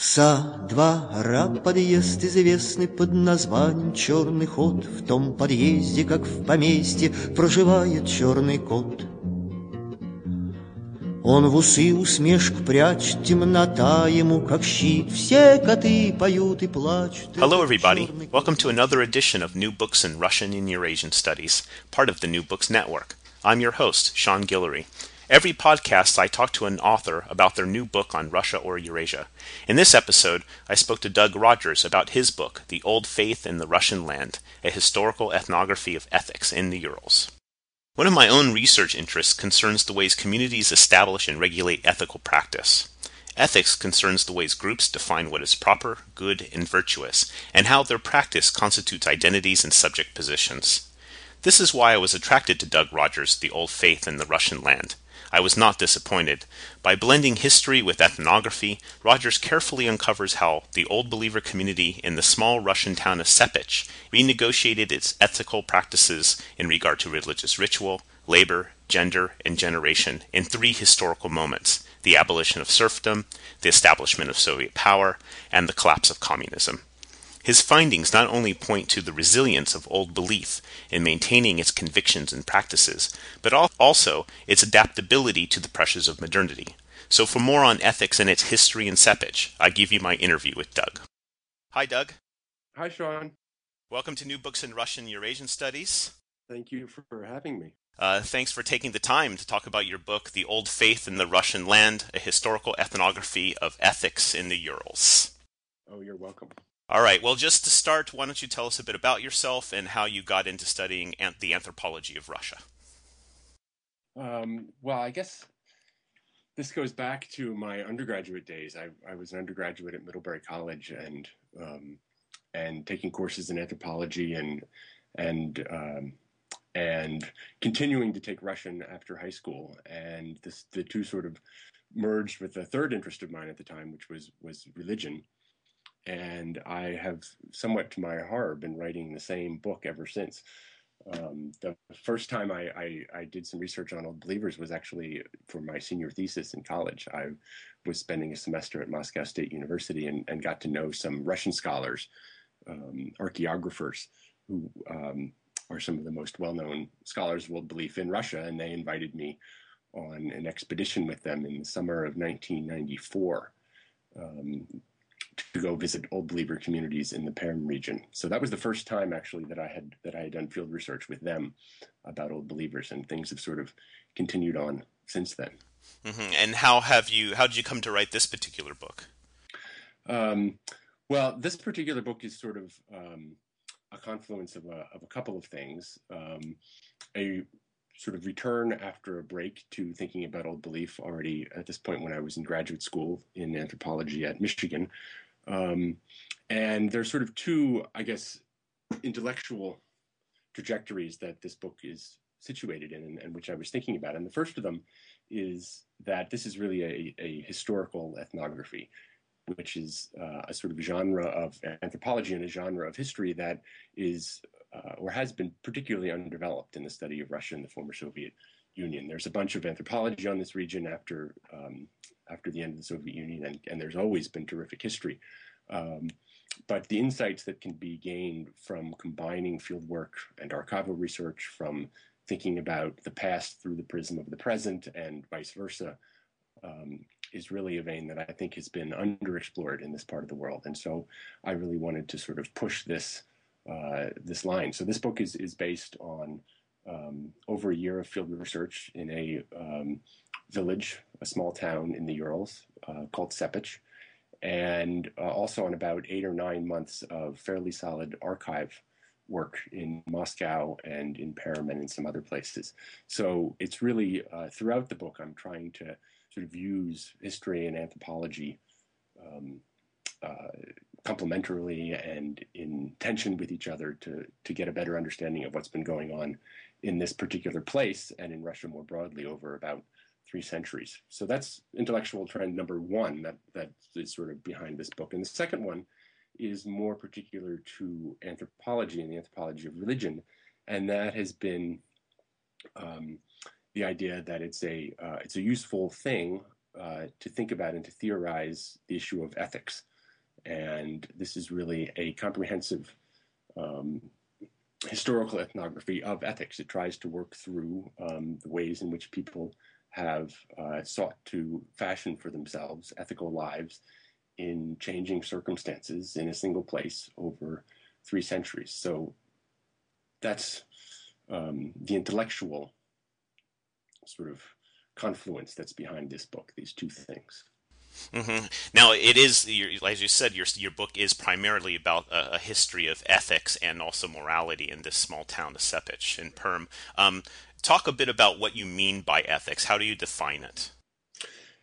Со двора подъезд известный под названием Черный ход. В том подъезде, как в поместье, проживает черный кот. Он в усы усмешку прячет, темнота ему как щит. Все коты поют и плачут. Hello, everybody. Welcome to another edition of New Books in Russian and Eurasian Studies, part of the New Books Network. I'm your host, Sean Guillory. Every podcast, I talk to an author about their new book on Russia or Eurasia. In this episode, I spoke to Doug Rogers about his book, The Old Faith in the Russian Land A Historical Ethnography of Ethics in the Urals. One of my own research interests concerns the ways communities establish and regulate ethical practice. Ethics concerns the ways groups define what is proper, good, and virtuous, and how their practice constitutes identities and subject positions. This is why I was attracted to Doug Rogers' The Old Faith in the Russian Land. I was not disappointed. By blending history with ethnography, Rogers carefully uncovers how the Old Believer community in the small Russian town of Sepich renegotiated its ethical practices in regard to religious ritual, labor, gender, and generation in three historical moments the abolition of serfdom, the establishment of Soviet power, and the collapse of communism. His findings not only point to the resilience of old belief in maintaining its convictions and practices, but also its adaptability to the pressures of modernity. So, for more on ethics and its history and Sepich, I give you my interview with Doug. Hi, Doug. Hi, Sean. Welcome to New Books in Russian Eurasian Studies. Thank you for having me. Uh, thanks for taking the time to talk about your book, The Old Faith in the Russian Land A Historical Ethnography of Ethics in the Urals. Oh, you're welcome. All right. Well, just to start, why don't you tell us a bit about yourself and how you got into studying the anthropology of Russia? Um, well, I guess this goes back to my undergraduate days. I, I was an undergraduate at Middlebury College and um, and taking courses in anthropology and and um, and continuing to take Russian after high school. And this the two sort of merged with a third interest of mine at the time, which was was religion and I have, somewhat to my horror, been writing the same book ever since. Um, the first time I, I, I, did some research on old believers was actually for my senior thesis in college. I was spending a semester at Moscow State University and, and got to know some Russian scholars, um, archaeographers, who um, are some of the most well known scholars of old belief in Russia. And they invited me on an expedition with them in the summer of 1994. Um, to go visit old believer communities in the Perm region. So that was the first time actually that I had that I had done field research with them about old believers, and things have sort of continued on since then. Mm-hmm. And how have you? How did you come to write this particular book? Um, well, this particular book is sort of um, a confluence of a, of a couple of things. Um, a sort of return after a break to thinking about old belief already at this point when I was in graduate school in anthropology at Michigan. Um, and there's sort of two, I guess, intellectual trajectories that this book is situated in and, and, which I was thinking about. And the first of them is that this is really a, a historical ethnography, which is uh, a sort of genre of anthropology and a genre of history that is uh, or has been particularly undeveloped in the study of Russia and the former Soviet Union. There's a bunch of anthropology on this region after um, after the end of the Soviet Union, and, and there's always been terrific history. Um, but the insights that can be gained from combining fieldwork and archival research, from thinking about the past through the prism of the present, and vice versa, um, is really a vein that I think has been underexplored in this part of the world. And so I really wanted to sort of push this uh, this line. So this book is is based on um, over a year of field research in a um, village, a small town in the Urals uh, called Sepich, and uh, also on about eight or nine months of fairly solid archive work in Moscow and in Perm and in some other places. So it's really uh, throughout the book I'm trying to sort of views history and anthropology um, uh, complementarily and in tension with each other to to get a better understanding of what's been going on in this particular place and in Russia more broadly over about three centuries. So that's intellectual trend number one that that is sort of behind this book. And the second one is more particular to anthropology and the anthropology of religion, and that has been um, the idea that it's a uh, it's a useful thing uh, to think about and to theorize the issue of ethics. And this is really a comprehensive um, historical ethnography of ethics. It tries to work through um, the ways in which people have uh, sought to fashion for themselves ethical lives in changing circumstances in a single place over three centuries. So that's um, the intellectual sort of confluence that's behind this book, these two things. Mm-hmm. Now, it is, as you said, your your book is primarily about a, a, history of ethics and also morality in this small town of Sepich in Perm. Um, talk a bit about what you mean by ethics. How do you define it?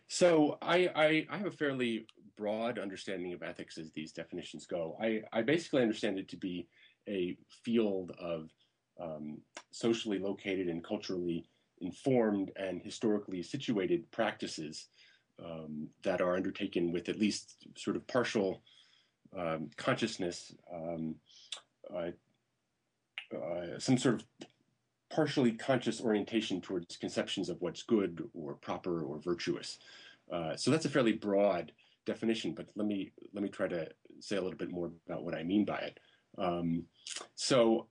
So, I, I, I have a fairly broad understanding of ethics as these definitions go. I, I basically understand it to be a field of um, socially located and culturally informed and historically situated practices um, that are undertaken with at least sort of partial um, consciousness, um, uh, uh, some sort of partially conscious orientation towards conceptions of what's good or proper or virtuous. Uh, so that's a fairly broad definition, but let me let me try to say a little bit more about what I mean by it. Um, so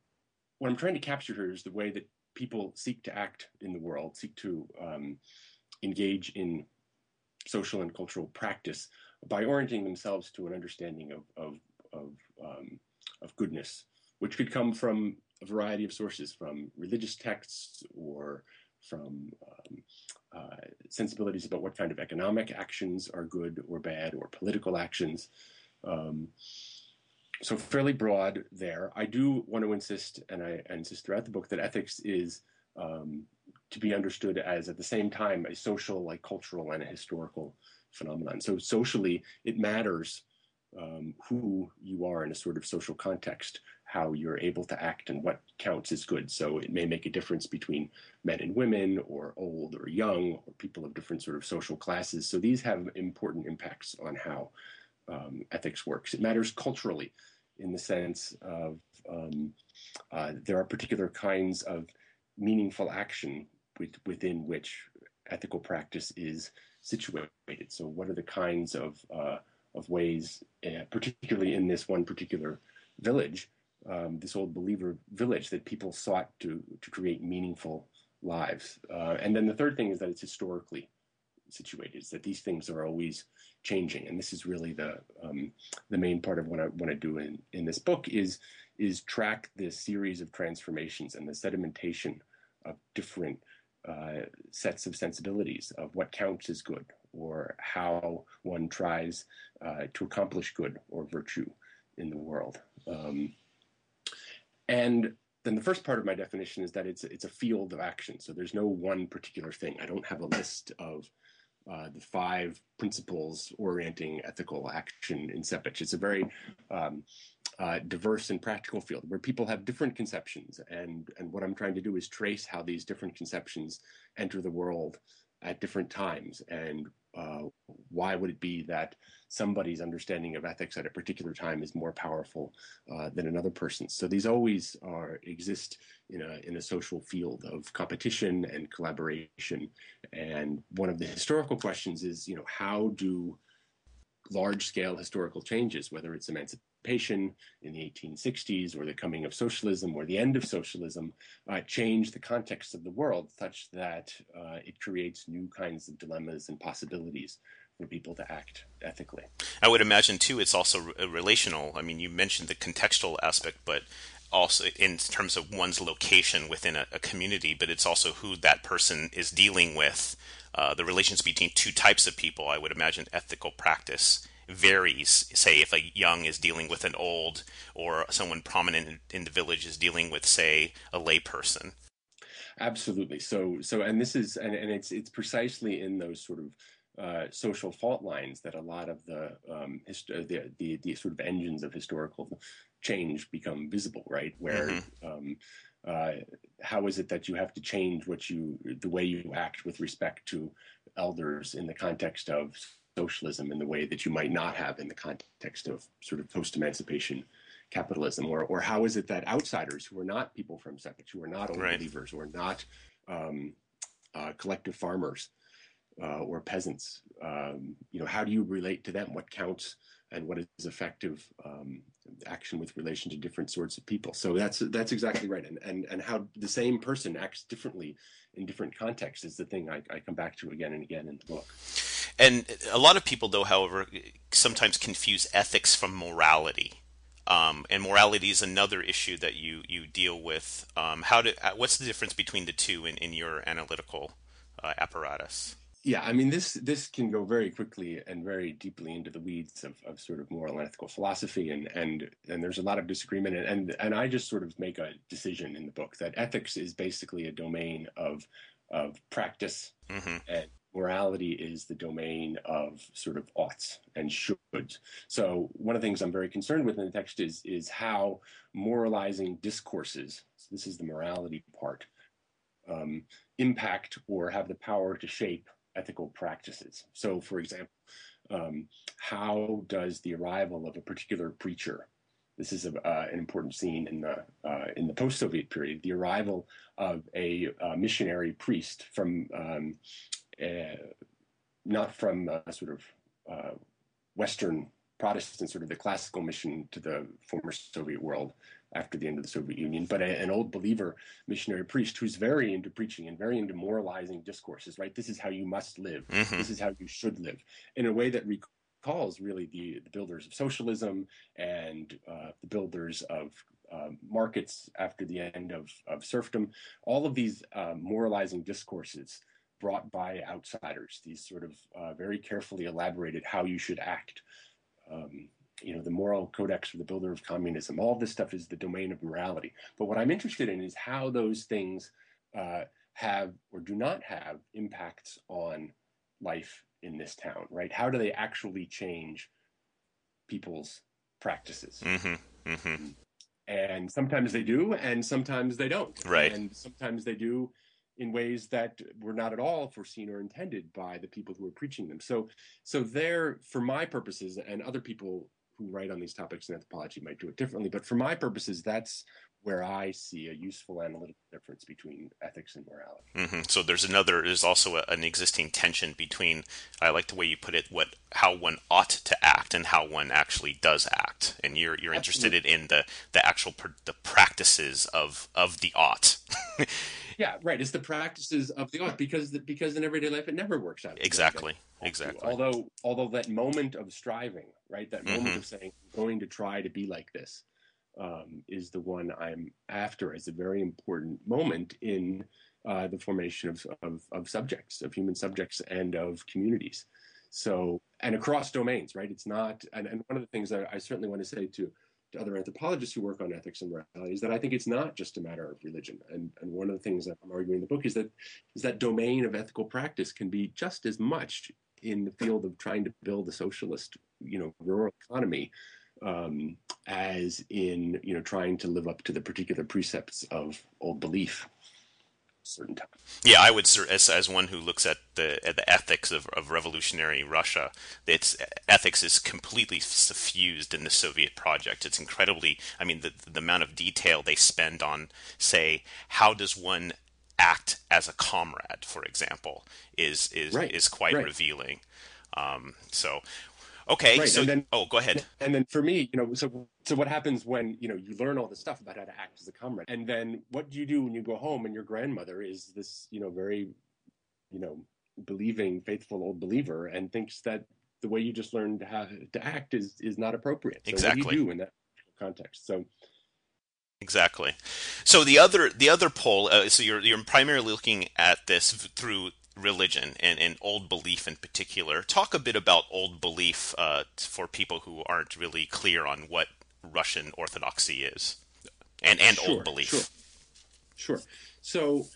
what I'm trying to capture here is the way that people seek to act in the world, seek to um, engage in social and cultural practice by orienting themselves to an understanding of of of, um, of goodness, which could come from a variety of sources, from religious texts or from um, uh, sensibilities about what kind of economic actions are good or bad, or political actions. Um, so fairly broad there. I do want to insist, and I insist throughout the book, that ethics is um, to be understood as at the same time a social, like cultural, and a historical phenomenon. So socially, it matters um, who you are in a sort of social context, how you're able to act, and what counts as good. So it may make a difference between men and women, or old or young, or people of different sort of social classes. So these have important impacts on how um, ethics works. It matters culturally in the sense of um, uh, there are particular kinds of meaningful action with, within which ethical practice is situated. So, what are the kinds of uh, of ways, uh, particularly in this one particular village, um, this old believer village, that people sought to to create meaningful lives? Uh, and then the third thing is that it's historically situated. Is that these things are always changing, and this is really the um, the main part of what I want to do in in this book is is track this series of transformations and the sedimentation of different uh, sets of sensibilities of what counts as good or how one tries uh, to accomplish good or virtue in the world. Um, and then the first part of my definition is that it's it's a field of action. So there's no one particular thing. I don't have a list of uh, the five principles orienting ethical action in Sepich. It's a very um, uh, diverse and practical field where people have different conceptions. And, and what I'm trying to do is trace how these different conceptions enter the world at different times and uh, why would it be that somebody's understanding of ethics at a particular time is more powerful uh, than another person's? So these always are exist in a in a social field of competition and collaboration. And one of the historical questions is, you know, how do large scale historical changes, whether it's emancipation in the 1860s or the coming of socialism or the end of socialism, uh, change the context of the world such that uh, it creates new kinds of dilemmas and possibilities for people to act ethically. I would imagine, too, it's also relational. I mean, you mentioned the contextual aspect, but also in terms of one's location within a, a community, but it's also who that person is dealing with uh, the relations between two types of people, I would imagine ethical practice varies. Say, if a young is dealing with an old, or someone prominent in the village is dealing with, say, a layperson. Absolutely. So, so, and this is, and, and it's it's precisely in those sort of uh, social fault lines that a lot of the, um, hist- uh, the, the the sort of engines of historical change become visible, right? Where mm-hmm. um, uh, how is it that you have to change what you the way you act with respect to elders in the context of socialism in the way that you might not have in the context of sort of post emancipation capitalism or or how is it that outsiders who are not people from Sepich, who are not old right. believers, who are not um, uh, collective farmers uh, or peasants, um, you know, how do you relate to them? What counts and what is effective um, action with relation to different sorts of people? So that's that's exactly right, and and and how the same person acts differently in different contexts is the thing I, I come back to again and again in the book. And a lot of people, though, however, sometimes confuse ethics from morality. Um, and morality is another issue that you you deal with. Um, how do what's the difference between the two in, in your analytical uh, apparatus? Yeah, I mean this this can go very quickly and very deeply into the weeds of, of sort of moral and ethical philosophy, and and and there's a lot of disagreement, and and, and I just sort of make a decision in the book that ethics is basically a domain of of practice mm-hmm. and morality is the domain of sort of oughts and shoulds. So one of the things I'm very concerned with in the text is is how moralizing discourses, so this is the morality part, um, impact or have the power to shape ethical practices. So, for example, um, how does the arrival of a particular preacher this is a, uh, an important scene in the uh, in the post-Soviet period. The arrival of a, a missionary priest from um, uh, not from uh, sort of uh, Western Protestant, sort of the classical mission to the former Soviet world after the end of the Soviet Union, but a, an old believer missionary priest who's very into preaching and very into moralizing discourses, right? This is how you must live. Mm-hmm. This is how you should live in a way that recalls really the, the builders of socialism and uh, the builders of uh, markets after the end of, of serfdom. All of these uh, moralizing discourses brought by outsiders, these sort of uh, very carefully elaborated how you should act. Um, you know, the moral codex for the builder of communism, all this stuff is the domain of morality. But what I'm interested in is how those things uh, have or do not have impacts on life in this town, right? How do they actually change people's practices? Mm-hmm, mm-hmm. And sometimes they do, and sometimes they don't. Right. And sometimes they do in ways that were not at all foreseen or intended by the people who were preaching them. So, so there, for my purposes, and other people who write on these topics in anthropology might do it differently, but for my purposes, that's where I see a useful analytical difference between ethics and morality. Mm-hmm. So there's another, there's also a, an existing tension between, I like the way you put it, what how one ought to act and how one actually does act, and you're you're Absolutely. interested in the the actual the practices of of the ought. yeah, right. It's the practices of the ought because the, because in everyday life it never works out exactly, exactly. Although although that moment of striving, right, that moment mm-hmm. of saying I'm going to try to be like this um, is the one I'm after as a very important moment in uh, the formation of, of, of subjects, of human subjects, and of communities. So, and across domains, right? It's not, and, and one of the things that I certainly want to say to, to other anthropologists who work on ethics and morality is that I think it's not just a matter of religion. And, and one of the things that I'm arguing in the book is that is that domain of ethical practice can be just as much in the field of trying to build a socialist, you know, rural economy um, as in you know trying to live up to the particular precepts of old belief certain time. Yeah, I would as as one who looks at the at the ethics of, of revolutionary Russia, its ethics is completely suffused in the Soviet project. It's incredibly, I mean, the the amount of detail they spend on, say, how does one act as a comrade, for example, is is right. is quite right. revealing. Um, so Okay, right. so then, oh, go ahead. And then for me, you know, so so what happens when you know you learn all this stuff about how to act as a comrade, and then what do you do when you go home and your grandmother is this, you know, very, you know, believing, faithful old believer, and thinks that the way you just learned how to act is is not appropriate. So exactly. What do you do in that context? So. Exactly. So the other the other pole. Uh, so you're you're primarily looking at this through religion and, and old belief in particular. Talk a bit about old belief uh, for people who aren't really clear on what Russian Orthodoxy is and, and sure, old belief. Sure. Sure. So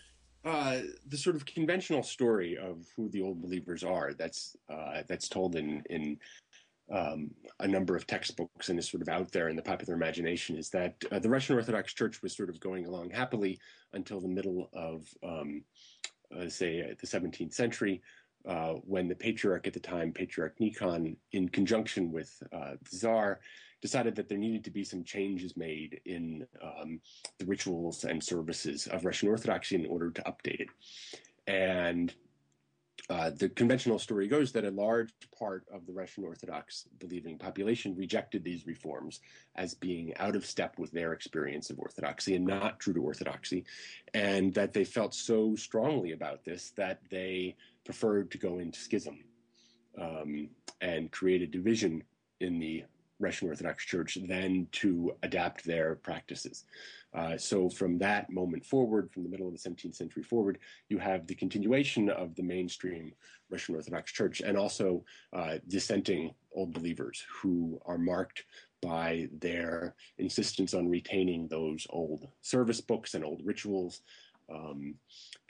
uh, the sort of conventional story of who the old believers are that's uh, that's told in in um, a number of textbooks and is sort of out there in the popular imagination is that uh, the Russian Orthodox Church was sort of going along happily until the middle of, um, uh, say, the 17th century, uh, when the patriarch at the time, Patriarch Nikon, in conjunction with uh, the Tsar, decided that there needed to be some changes made in um, the rituals and services of Russian Orthodoxy in order to update it. And uh, the conventional story goes that a large part of the Russian Orthodox believing population rejected these reforms as being out of step with their experience of Orthodoxy and not true to Orthodoxy, and that they felt so strongly about this that they preferred to go into schism um, and create a division in the Russian Orthodox Church than to adapt their practices. Uh, so from that moment forward, from the middle of the 17th century forward, you have the continuation of the mainstream Russian Orthodox Church and also uh, dissenting old believers who are marked by their insistence on retaining those old service books and old rituals. Um,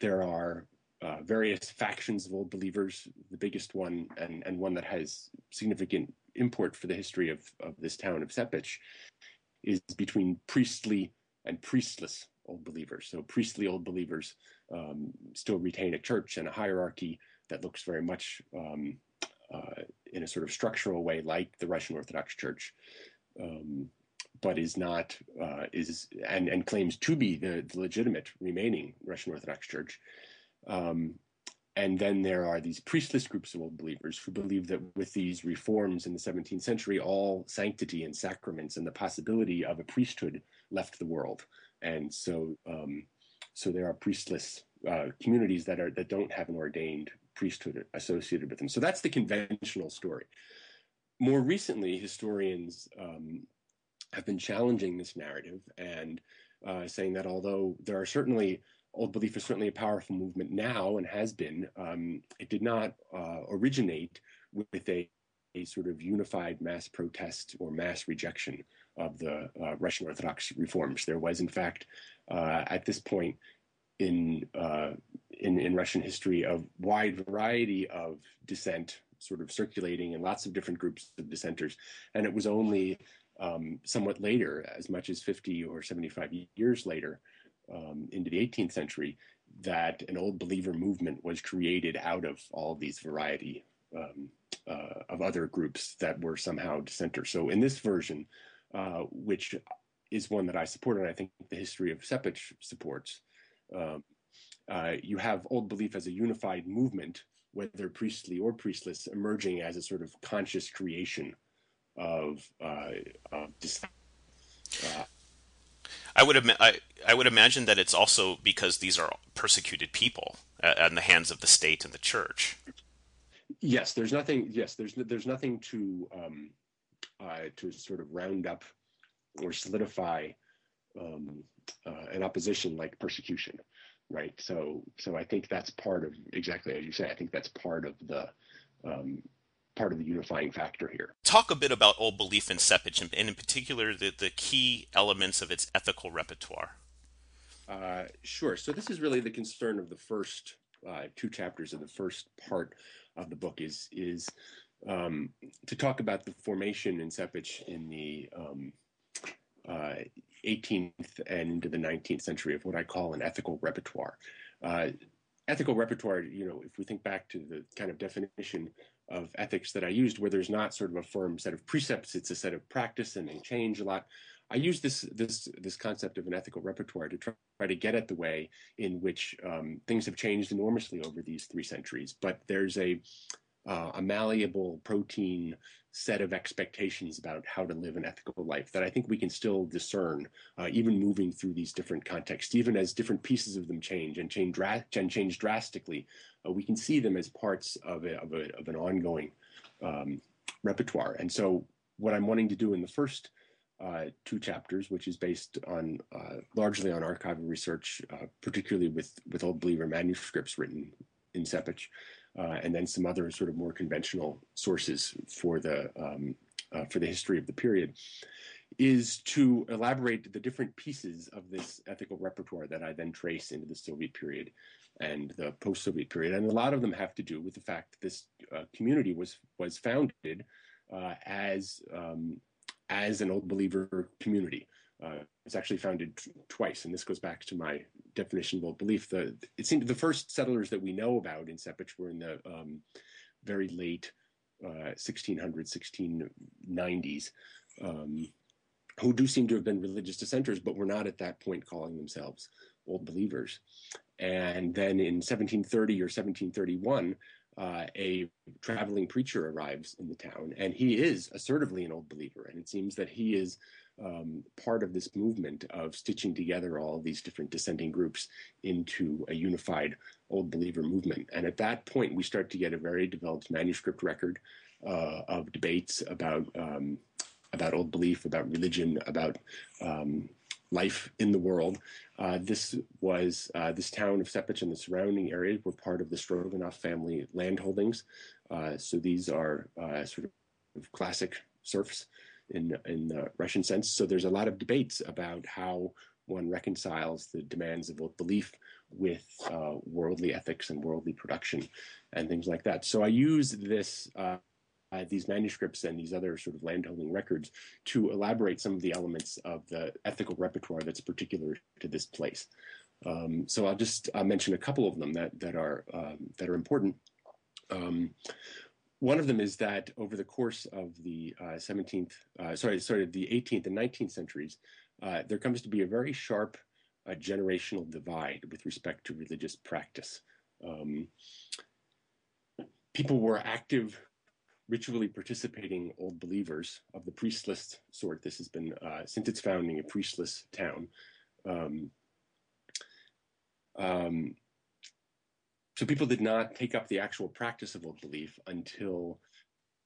there are uh, various factions of old believers. The biggest one, and, and one that has significant import for the history of, of this town of Sepich, is between priestly and priestless old believers. So priestly old believers um, still retain a church and a hierarchy that looks very much um, uh, in a sort of structural way like the Russian Orthodox Church, um, but is not uh, is and and claims to be the, the legitimate remaining Russian Orthodox Church. Um, and then there are these priestless groups of old believers who believe that with these reforms in the 17th century, all sanctity and sacraments and the possibility of a priesthood left the world. And so, um, so there are priestless uh, communities that are that don't have an ordained priesthood associated with them. So that's the conventional story. More recently, historians um, have been challenging this narrative and uh, saying that although there are certainly Old Belief is certainly a powerful movement now and has been. Um, it did not uh, originate with a, a, sort of unified mass protest or mass rejection of the uh, Russian Orthodox reforms. There was, in fact, uh, at this point in, uh, in, in Russian history, a wide variety of dissent sort of circulating in lots of different groups of dissenters, and it was only um, somewhat later, as much as 50 or 75 years later, um, into the 18th century that an old believer movement was created out of all these variety um, uh, of other groups that were somehow dissenters. So in this version, uh, which is one that I support, and I think the history of Sepich supports, um, uh, you have old belief as a unified movement, whether priestly or priestless, emerging as a sort of conscious creation of, uh, of dissent. I would Im- I, I would imagine that it's also because these are persecuted people uh, in the hands of the state and the church. Yes, there's nothing. Yes, there's there's nothing to um, uh, to sort of round up or solidify um, uh, an opposition like persecution, right? So so I think that's part of exactly as you say. I think that's part of the um, part of the unifying factor here. Talk a bit about Old Belief in Sepich, and in particular the, the key elements of its ethical repertoire. Uh, sure. So this is really the concern of the first uh, two chapters of the first part of the book is is um, to talk about the formation in Sepich in the um, uh, 18th and into the 19th century of what I call an ethical repertoire. Uh, ethical repertoire, you know, if we think back to the kind of definition of ethics that I used, where there's not sort of a firm set of precepts, it's a set of practice and they change a lot. I use this this this concept of an ethical repertoire to try, to get at the way in which um, things have changed enormously over these three centuries. But there's a uh, a malleable protein set of expectations about how to live an ethical life that I think we can still discern, uh, even moving through these different contexts, even as different pieces of them change and change, dra- and change drastically. Uh, we can see them as parts of, a, of, a, of an ongoing um, repertoire. And so, what I'm wanting to do in the first uh, two chapters, which is based on uh, largely on archival research, uh, particularly with with old believer manuscripts written in Sepich, uh, and then some other sort of more conventional sources for the um, uh, for the history of the period, is to elaborate the different pieces of this ethical repertoire that I then trace into the Soviet period and the post-Soviet period, and a lot of them have to do with the fact that this uh, community was was founded uh, as um, as an old believer community. Uh, it's actually founded t- twice, and this goes back to my definition of old belief. The it seemed the first settlers that we know about in Sepich were in the um, very late uh, 1600s, 1690s, um, who do seem to have been religious dissenters, but were not at that point calling themselves old believers. And then in 1730 or 1731, uh, a traveling preacher arrives in the town, and he is assertively an old believer. And it seems that he is um, part of this movement of stitching together all these different dissenting groups into a unified old believer movement. And at that point, we start to get a very developed manuscript record uh, of debates about um, about old belief, about religion, about um, life in the world. Uh, this was uh, this town of Sepich and the surrounding areas were part of the Stroganov family landholdings. Uh, so these are uh, sort of classic serfs in in the Russian sense. So there's a lot of debates about how one reconciles the demands of both belief with uh, worldly ethics and worldly production and things like that. So I use this uh, uh, these manuscripts and these other sort of landholding records to elaborate some of the elements of the ethical repertoire that's particular to this place. Um, so I'll just uh, mention a couple of them that that are um, that are important. Um, one of them is that over the course of the uh, 17th, uh, sorry, sorry, the 18th and 19th centuries, uh, there comes to be a very sharp uh, generational divide with respect to religious practice. Um, people were active ritually participating old believers of the priestless sort. This has been, uh, since its founding, a priestless town. Um, um, so people did not take up the actual practice of old belief until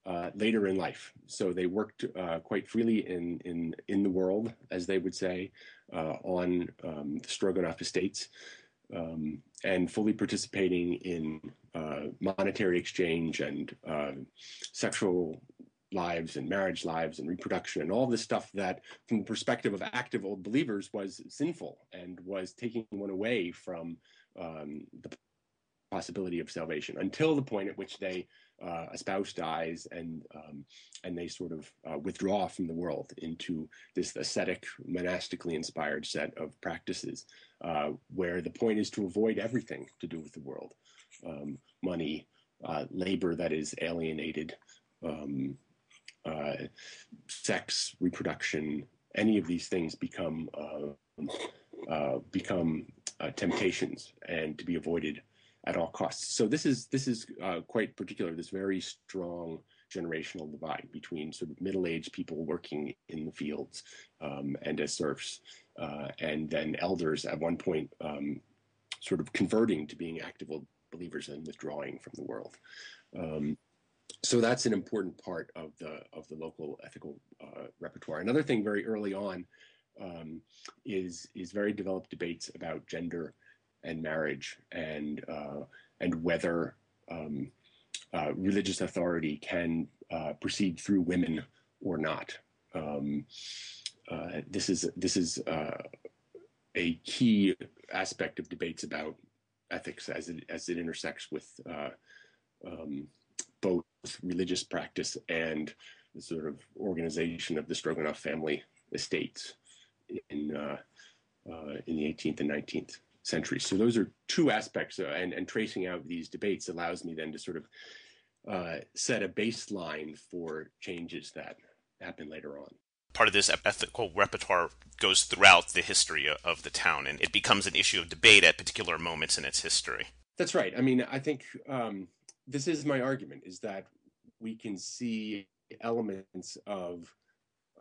uh, later in life. So they worked uh, quite freely in, in, in the world, as they would say, uh, on um, the Stroganov estates um, and fully participating in uh, monetary exchange and uh, sexual lives and marriage lives and reproduction and all this stuff that from the perspective of active old believers was sinful and was taking one away from um, the possibility of salvation until the point at which they uh, a spouse dies and um, and they sort of uh, withdraw from the world into this ascetic monastically inspired set of practices uh, where the point is to avoid everything to do with the world um, money uh, labor that is alienated um, uh, sex reproduction any of these things become uh, become temptations and to be avoided at all costs. So this is this is uh, quite particular. This very strong generational divide between sort of middle-aged people working in the fields um, and as serfs, uh, and then elders at one point um, sort of converting to being active believers and withdrawing from the world. Um, so that's an important part of the of the local ethical uh, repertoire. Another thing very early on um, is is very developed debates about gender and marriage and uh, and whether um, uh, religious authority can uh, proceed through women or not. Um, uh, this is this is uh, a key aspect of debates about ethics as it as it intersects with uh, um, both religious practice and the sort of organization of the Stroganov family estates in in the 18th and 19th centuries. So those are two aspects, uh, and, and tracing out these debates allows me then to sort of uh, set a baseline for changes that happen later on. Part of this ethical repertoire goes throughout the history of the town, and it becomes an issue of debate at particular moments in its history. That's right. I mean, I think um, this is my argument: is that we can see elements of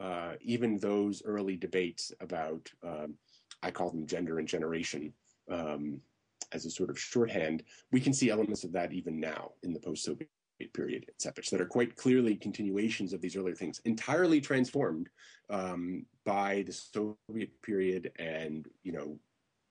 uh, even those early debates about um, I call them gender and generation um, as a sort of shorthand, we can see elements of that even now in the post-Soviet period Sepich that are quite clearly continuations of these earlier things, entirely transformed um, by the Soviet period and, you know,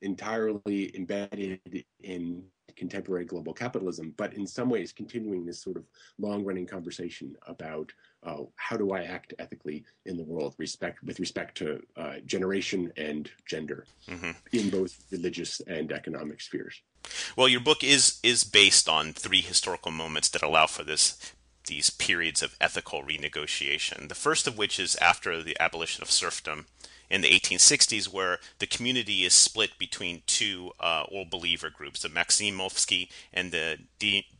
entirely embedded in contemporary global capitalism, but in some ways continuing this sort of long-running conversation about uh, how do I act ethically in the world, respect with respect to uh, generation and gender mm-hmm. in both religious and economic spheres. Well, your book is is based on three historical moments that allow for this these periods of ethical renegotiation. The first of which is after the abolition of serfdom in the 1860s, where the community is split between two uh, old believer groups, the Maximovsky and the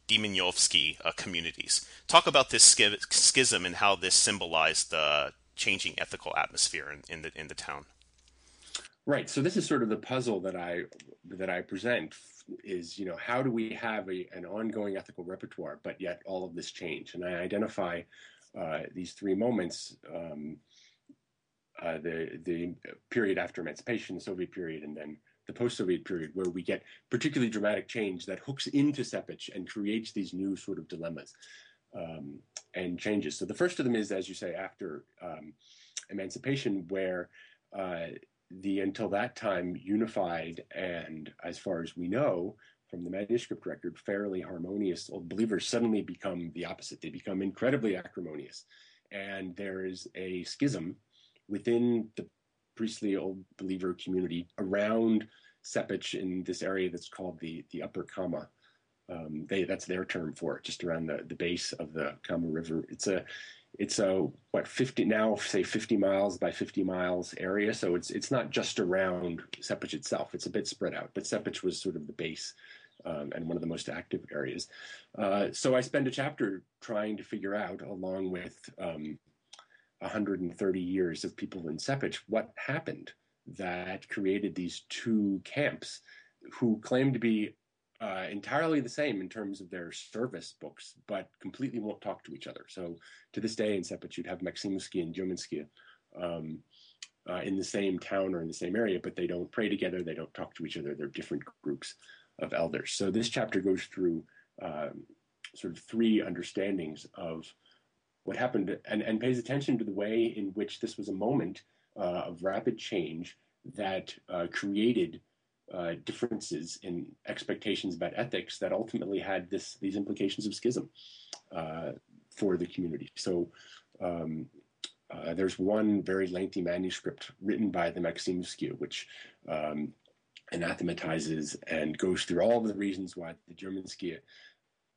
Demyanovsky uh, communities. Talk about this schism and how this symbolized the changing ethical atmosphere in, in the in the town. Right. So this is sort of the puzzle that I that I present is you know how do we have a, an ongoing ethical repertoire, but yet all of this change? And I identify uh, these three moments. Um, uh, the the period after emancipation, the Soviet period, and then the post-Soviet period, where we get particularly dramatic change that hooks into Sepich and creates these new sort of dilemmas um, and changes. So the first of them is, as you say, after um, emancipation, where uh, the until that time unified and, as far as we know from the manuscript record, fairly harmonious old believers suddenly become the opposite. They become incredibly acrimonious, and there is a schism within the priestly old believer community around Sepich in this area that's called the the Upper Kama. Um, they that's their term for it, just around the, the base of the Kama River. It's a it's a what 50 now say 50 miles by 50 miles area so it's it's not just around Sepich itself it's a bit spread out but Sepich was sort of the base um, and one of the most active areas uh, so I spend a chapter trying to figure out along with um, 130 years of people in Sepich, what happened that created these two camps who claim to be uh, entirely the same in terms of their service books, but completely won't talk to each other. So to this day in Sepich, you'd have Maximovsky and Dyominsky um, uh, in the same town or in the same area, but they don't pray together, they don't talk to each other, they're different groups of elders. So this chapter goes through um, sort of three understandings of what happened and, and pays attention to the way in which this was a moment uh, of rapid change that uh, created uh, differences in expectations about ethics that ultimately had this these implications of schism uh, for the community. So um, uh, there's one very lengthy manuscript written by the Maximovsky, which um, anathematizes and goes through all of the reasons why the Germansky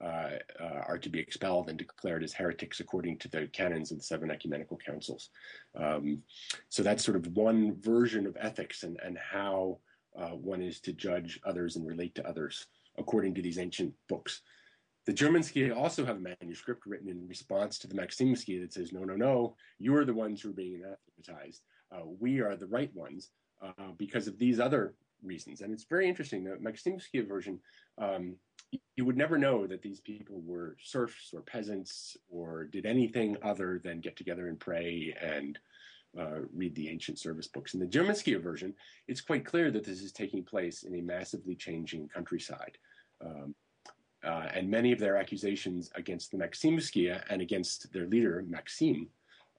uh, uh, are to be expelled and declared as heretics according to the canons of the seven ecumenical councils. Um, so that's sort of one version of ethics and, and how uh, one is to judge others and relate to others according to these ancient books. The Germansky also have a manuscript written in response to the Maximovsky that says, no, no, no, you are the ones who are being anathematized. Uh, we are the right ones uh, because of these other reasons. And it's very interesting. The Maximovsky version um, you would never know that these people were serfs or peasants or did anything other than get together and pray and uh, read the ancient service books. In the Germansky version, it's quite clear that this is taking place in a massively changing countryside. Um, uh, and many of their accusations against the Maximovsky and against their leader, Maxim,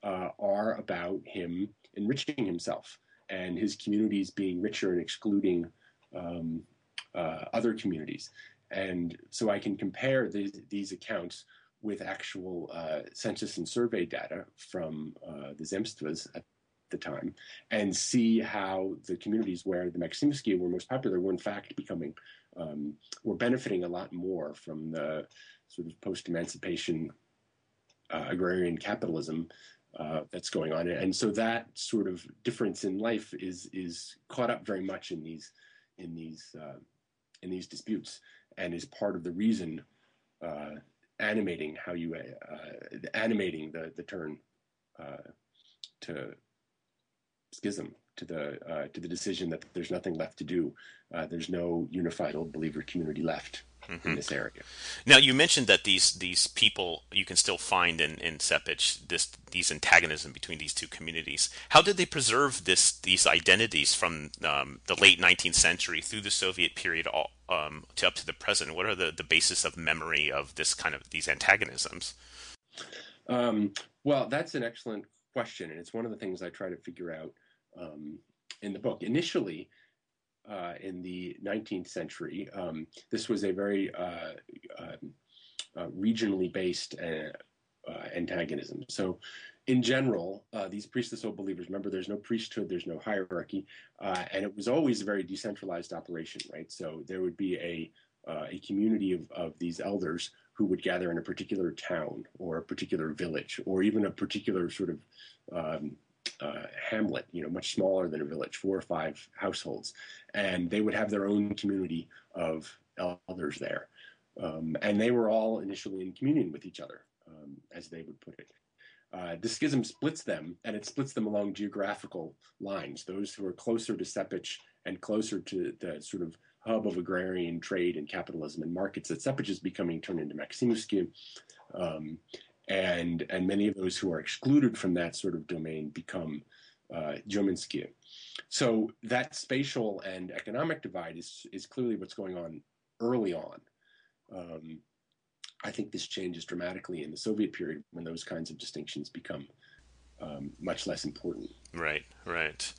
uh, are about him enriching himself and his communities being richer and excluding um, uh, other communities. And so I can compare these, these accounts with actual uh, census and survey data from uh, the Zemstvas at the time and see how the communities where the Maximovsky were most popular were in fact becoming, um, were benefiting a lot more from the sort of post-emancipation uh, agrarian capitalism uh, that's going on. And so that sort of difference in life is is caught up very much in these in these uh, in these disputes and is part of the reason uh, animating how you uh, animating the the turn uh, to schism to the to the decision that there's nothing left to do. There's no unified old believer community left mm-hmm. in this area. Now, you mentioned that these these people you can still find in in Sepich this these antagonism between these two communities. How did they preserve this these identities from um, the late 19th century through the Soviet period all, um, to up to the present? What are the the basis of memory of this kind of these antagonisms? Um, well, that's an excellent question, and it's one of the things I try to figure out um, in the book. Initially, uh, in the 19th century, um, this was a very uh, um, uh, regionally based uh, uh, antagonism. So, in general, these priestless old believers, remember, there's no priesthood, there's no hierarchy, and it was always a very decentralized operation, right? So, there would be a a community of, of these elders who would gather in a particular town or a particular village or even a particular sort of um, uh, hamlet, you know, much smaller than a village, four or five households, and they would have their own community of elders there, um, and they were all initially in communion with each other, um, as they would put it. Uh, the schism splits them, and it splits them along geographical lines. Those who are closer to Sepich and closer to the sort of hub of agrarian trade and capitalism and markets that Sepich is becoming turned into Maximovsky, um, and and many of those who are excluded from that sort of domain become uh, So that spatial and economic divide is is clearly what's going on early on. Um, I think this changes dramatically in the Soviet period when those kinds of distinctions become um, much less important. Right, right.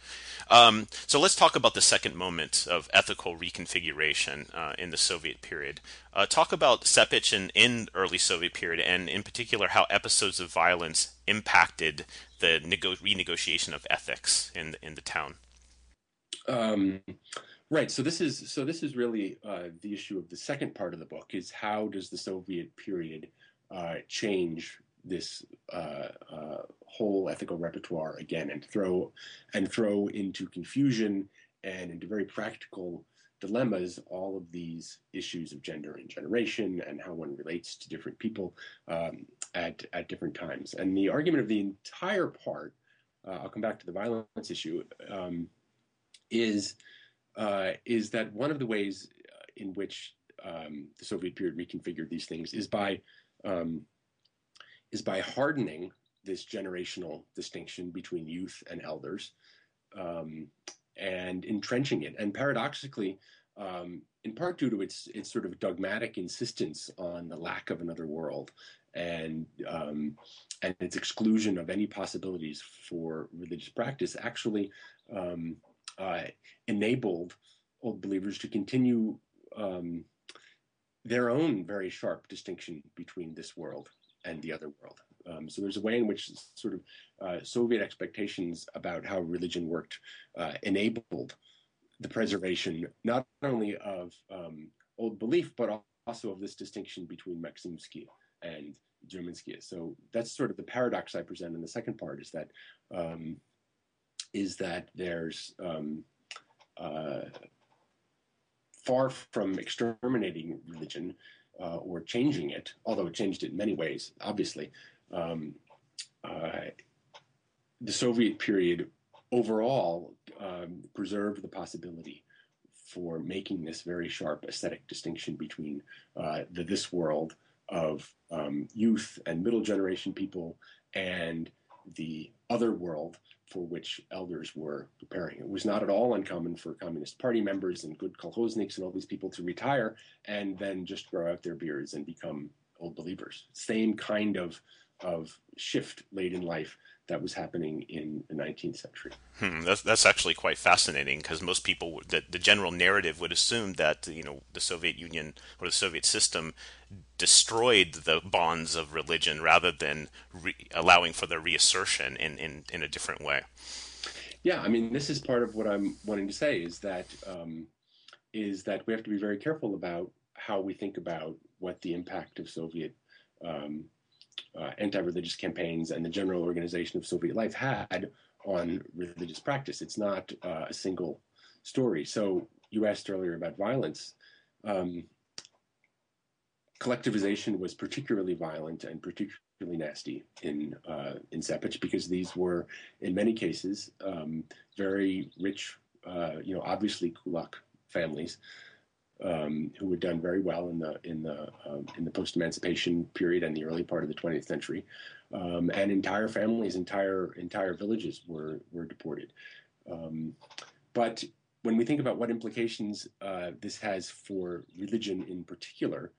Um, so let's talk about the second moment of ethical reconfiguration uh, in the Soviet period. Uh, talk about Sepich in, in early Soviet period, and in particular how episodes of violence impacted the nego- renegotiation of ethics in in the town. Um, right. So this is so this is really uh, the issue of the second part of the book is how does the Soviet period uh, change this uh, uh, whole ethical repertoire again and throw and throw into confusion and into very practical dilemmas all of these issues of gender and generation and how one relates to different people um, at at different times. And the argument of the entire part, uh, I'll come back to the violence issue, um, is uh, is that one of the ways in which um, the Soviet period reconfigured these things is by um, is by hardening this generational distinction between youth and elders um, and entrenching it. And paradoxically, um, in part due to its its sort of dogmatic insistence on the lack of another world and um, and its exclusion of any possibilities for religious practice, actually um, uh, enabled old believers to continue um, their own very sharp distinction between this world and the other world. Um, so there's a way in which sort of uh, Soviet expectations about how religion worked uh, enabled the preservation not only of um, old belief, but also of this distinction between Maximsky and Germansky. So that's sort of the paradox I present in the second part is that um, is that there's um, uh, far from exterminating religion, uh, or changing it, although it changed it in many ways, obviously. Um, uh, the Soviet period overall um, preserved the possibility for making this very sharp ascetic distinction between uh, the this world of um, youth and middle generation people and the other world for which elders were preparing. It was not at all uncommon for Communist Party members and good kolkhozniks and all these people to retire and then just grow out their beards and become old believers. Same kind of of shift late in life that was happening in the 19th century. Hmm, that's that's actually quite fascinating because most people, the, the general narrative would assume that you know the Soviet Union or the Soviet system destroyed the bonds of religion rather than re- allowing for their reassertion in, in in a different way. Yeah, I mean, this is part of what I'm wanting to say is that um, is that we have to be very careful about how we think about what the impact of Soviet um, uh, anti-religious campaigns and the general organization of Soviet life had on religious practice. It's not uh, a single story. So you asked earlier about violence. Um, collectivization was particularly violent and particularly nasty in uh, in Sepich because these were, in many cases, um, very rich, uh, you know, obviously kulak families um, who had done very well in the in the um, in the post emancipation period and the early part of the 20th century, um, and entire families, entire entire villages were were deported. Um, but when we think about what implications uh, this has for religion in particular,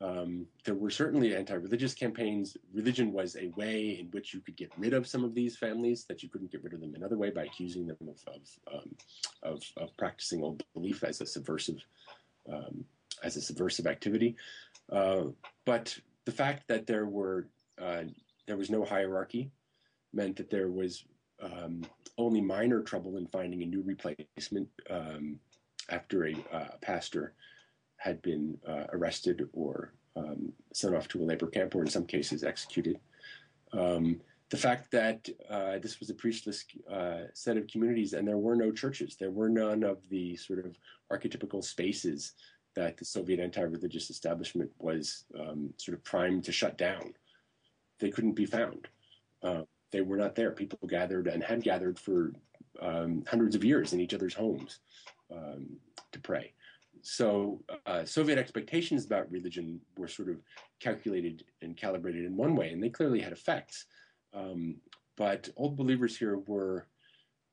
Um, there were certainly anti-religious campaigns. Religion was a way in which you could get rid of some of these families that you couldn't get rid of them another way by accusing them of of, um, of, of practicing old belief as a subversive um, as a subversive activity. Uh, but the fact that there were uh, there was no hierarchy meant that there was um, only minor trouble in finding a new replacement um, after a uh, pastor had been uh, arrested or um, sent off to a labor camp, or in some cases executed. Um, the fact that uh, this was a priestless uh, set of communities and there were no churches, there were none of the sort of archetypical spaces that the Soviet anti-religious establishment was um, sort of primed to shut down. They couldn't be found. Uh, they were not there. People gathered and had gathered for um, hundreds of years in each other's homes um, to pray. So uh, Soviet expectations about religion were sort of calculated and calibrated in one way, and they clearly had effects. Um, but old believers here were,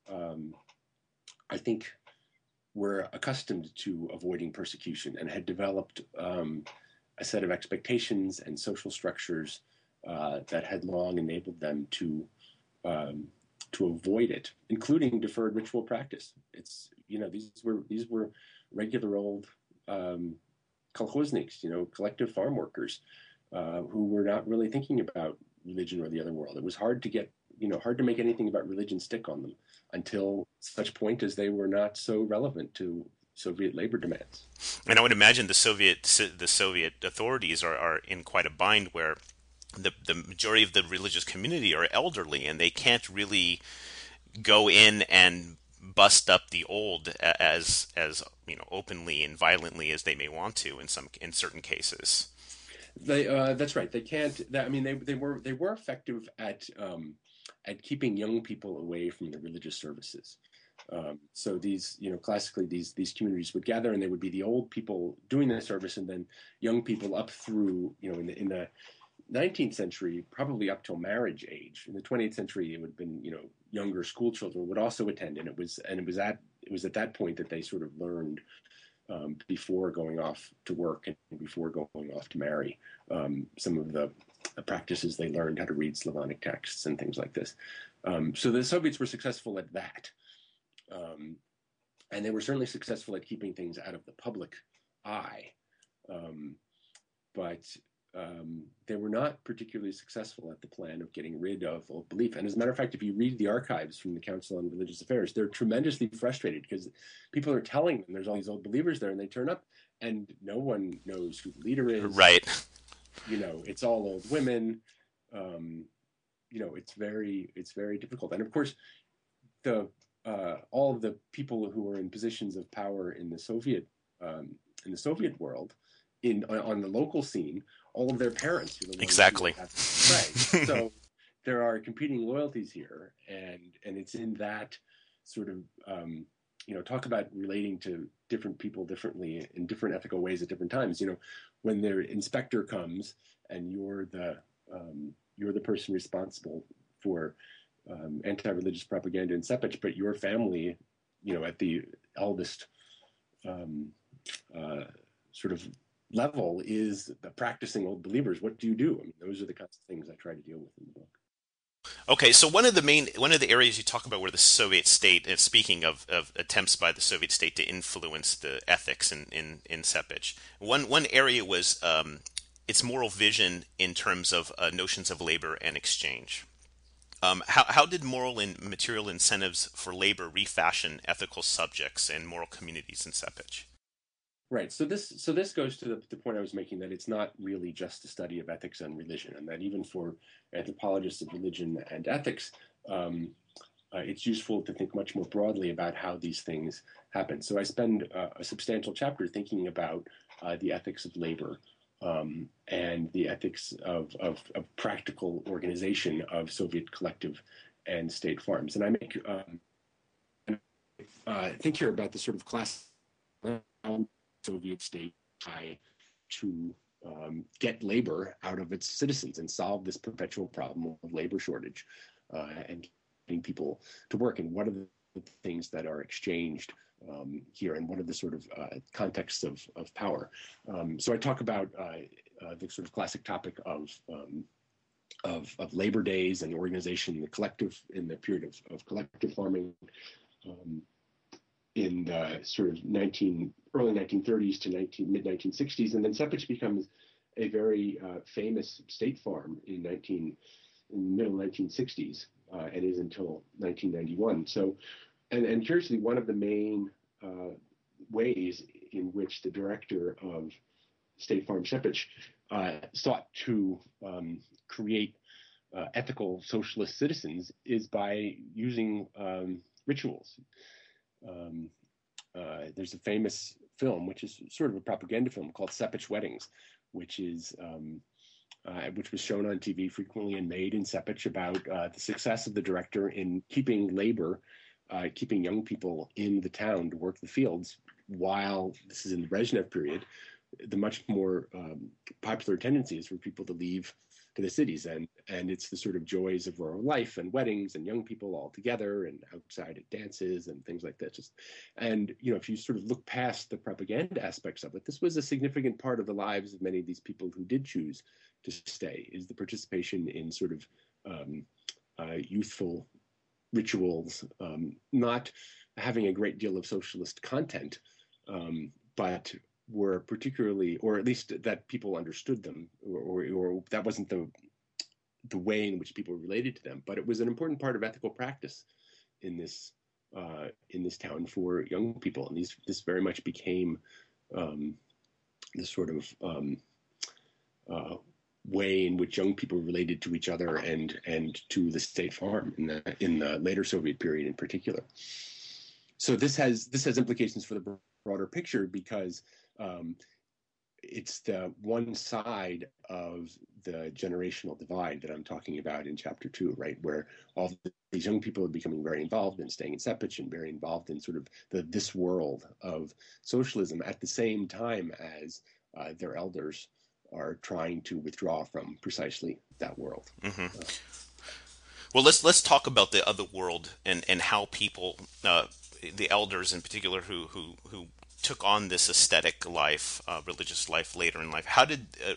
um, I think, were accustomed to avoiding persecution and had developed um, a set of expectations and social structures uh, that had long enabled them to um, to avoid it, including deferred ritual practice. It's you know these were these were regular old um, kolkhozniks, you know, collective farm workers uh, who were not really thinking about religion or the other world. It was hard to get you know hard to make anything about religion stick on them until such point as they were not so relevant to Soviet labor demands. And I would imagine the Soviet the Soviet authorities are, are in quite a bind where the the majority of the religious community are elderly and they can't really go in and bust up the old as as you know openly and violently as they may want to in some in certain cases. They uh, that's right. They can't. That, I mean, they they were they were effective at um, at keeping young people away from the religious services. Um, so these, you know, classically these these communities would gather, and they would be the old people doing the service, and then young people up through, you know, in the in the 19th century, probably up till marriage age. In the 20th century, it would have been, you know, younger school children would also attend, and it was and it was at it was at that point that they sort of learned um, before going off to work and before going off to marry um, some of the practices they learned how to read Slavonic texts and things like this. Um, so the Soviets were successful at that. Um, and they were certainly successful at keeping things out of the public eye. Um, but um, they were not particularly successful at the plan of getting rid of old belief. And as a matter of fact, if you read the archives from the Council on Religious Affairs, they're tremendously frustrated because people are telling them there's all these old believers there, and they turn up and no one knows who the leader is. Right you know it's all old women um, you know it's very it's very difficult and of course the uh, all the people who are in positions of power in the soviet um, in the soviet world in on the local scene all of their parents the exactly. right. So there are competing loyalties here and and it's in that sort of um, you know talk about relating to different people differently in different ethical ways at different times. You know when their inspector comes and you're the um, you're the person responsible for um, anti-religious propaganda in Sepich, but your family, you know, at the eldest um, uh, sort of level is the practicing old believers. What do you do? I mean, those are the kinds of things I try to deal with in the book. Okay, so one of the main one of the areas you talk about where the Soviet state, and speaking of, of attempts by the Soviet state to influence the ethics in in, in Sepich, one one area was um, its moral vision in terms of uh, notions of labor and exchange. Um, how, how did moral and material incentives for labor refashion ethical subjects and moral communities in Sepich? Right. So this so this goes to the, the, point I was making that it's not really just a study of ethics and religion, and that even for anthropologists of religion and ethics, um, uh, it's useful to think much more broadly about how these things happen. So I spend uh, a substantial chapter thinking about uh, the ethics of labor um, and the ethics of, of, of, practical organization of Soviet collective and state farms. And I make um, think here about the sort of class Soviet state try to um, get labor out of its citizens and solve this perpetual problem of labor shortage uh, and getting people to work. And what are the things that are exchanged um, here and what are the sort of uh, contexts of, of power? Um, so I talk about uh, uh, the sort of classic topic of, um, of, of labor days and organization, the collective in the period of, of collective farming um, in the sort of 19 early 1930s to 19 mid 1960s, and then Sepich becomes a very uh, famous state farm in 19 in the middle 1960s uh, and is until 1991. So, and, and curiously, one of the main uh, ways in which the director of State Farm Sepich uh, sought to um, create uh, ethical socialist citizens is by using um, rituals. Um, uh, there's a famous film, which is sort of a propaganda film called Sepich Weddings, which is um, uh, which was shown on TV frequently and made in Sepich about uh, the success of the director in keeping labor, uh, keeping young people in the town to work the fields, while this is in the Brezhnev period, the much more um, popular tendency is for people to leave to the cities and and it's the sort of joys of rural life and weddings and young people all together and outside at dances and things like that. Just and you know if you sort of look past the propaganda aspects of it this was a significant part of the lives of many of these people who did choose to stay is the participation in sort of um, uh, youthful rituals um, not having a great deal of socialist content um, but were particularly, or at least that people understood them, or, or, or, that wasn't the the way in which people related to them. But it was an important part of ethical practice in this uh, in this town for young people, and these this very much became um, sort of um, uh, way in which young people related to each other and and to the state farm in the in the later Soviet period in particular. So this has this has implications for the broader picture because um, it's the one side of the generational divide that I'm talking about in chapter two, right? Where all these young people are becoming very involved in staying in Sepich and very involved in sort of the this world of socialism at the same time as uh, their elders are trying to withdraw from precisely that world. Mm-hmm. Uh, well, let's let's talk about the other world and and how people, uh, the elders in particular, who who who took on this ascetic life, uh, religious life later in life. How did uh,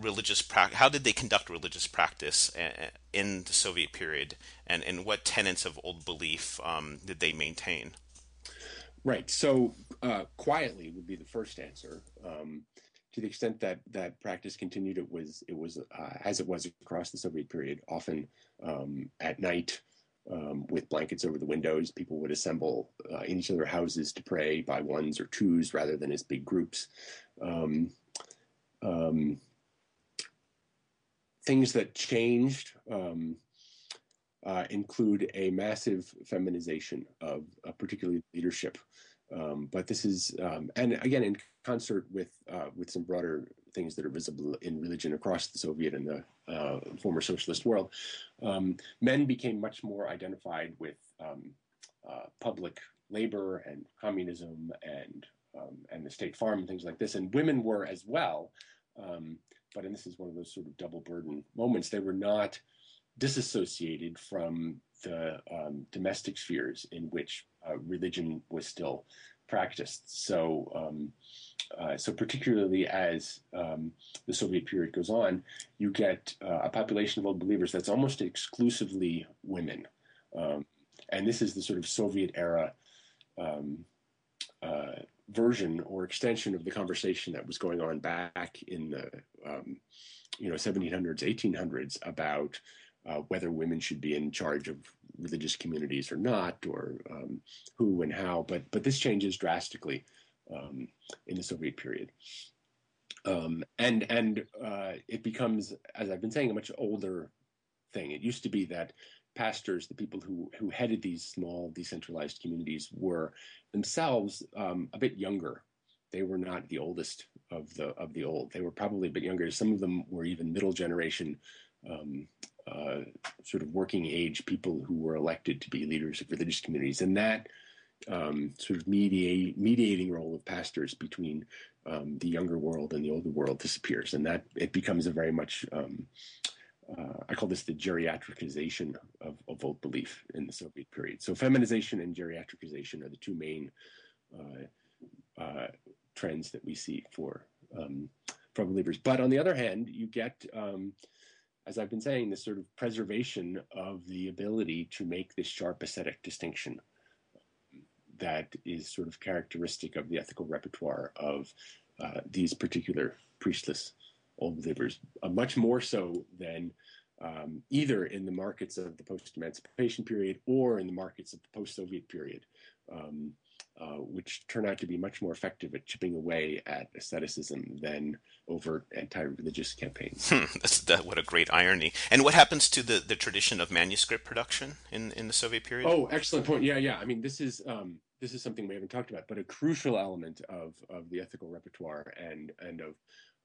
religious pra- how did they conduct religious practice uh, in the Soviet period, and and what tenets of old belief um, did they maintain? Right. So uh, quietly would be the first answer. Um, to the extent that that practice continued, it was it was uh, as it was across the Soviet period, often um, at night um, with blankets over the windows. People would assemble uh, in each other houses to pray by ones or twos rather than as big groups. Um, um, things that changed um, uh, include a massive feminization of uh, particularly leadership. Um, but this is, um, and again, in concert with uh, with some broader things that are visible in religion across the Soviet and the uh, former socialist world, um, men became much more identified with um, uh, public labor and communism and um, and the state farm and things like this, and women were as well. Um, but and this is one of those sort of double burden moments. They were not disassociated from the um, domestic spheres in which uh, religion was still practiced. So, um, uh, so particularly as um, the Soviet period goes on, you get uh, a population of old believers that's almost exclusively women, um, and this is the sort of Soviet era um, uh, version or extension of the conversation that was going on back in the um, you know 1700s, 1800s about uh, whether women should be in charge of religious communities or not, or um, who and how. But but this changes drastically um, in the Soviet period, um, and and uh, it becomes, as I've been saying, a much older thing. It used to be that pastors, the people who who headed these small decentralized communities, were themselves um, a bit younger. They were not the oldest of the of the old. They were probably a bit younger. Some of them were even middle generation um, uh, sort of working age people who were elected to be leaders of religious communities, and that um, sort of mediate, mediating role of pastors between um, the younger world and the older world disappears, and that it becomes a very much um, uh, I call this the geriatricization of, of old belief in the Soviet period. So feminization and geriatricization are the two main uh, uh, trends that we see for um, for believers. But on the other hand, you get, um, as I've been saying, this sort of preservation of the ability to make this sharp ascetic distinction that is sort of characteristic of the ethical repertoire of uh, these particular priestless old believers, uh, much more so than um, either in the markets of the post emancipation period or in the markets of the post Soviet period. Um, uh, which turn out to be much more effective at chipping away at asceticism than overt anti-religious campaigns. Hmm, that's that. What a great irony! And what happens to the, the tradition of manuscript production in, in the Soviet period? Oh, excellent point. Yeah, yeah. I mean, this is um, this is something we haven't talked about, but a crucial element of of the ethical repertoire and and of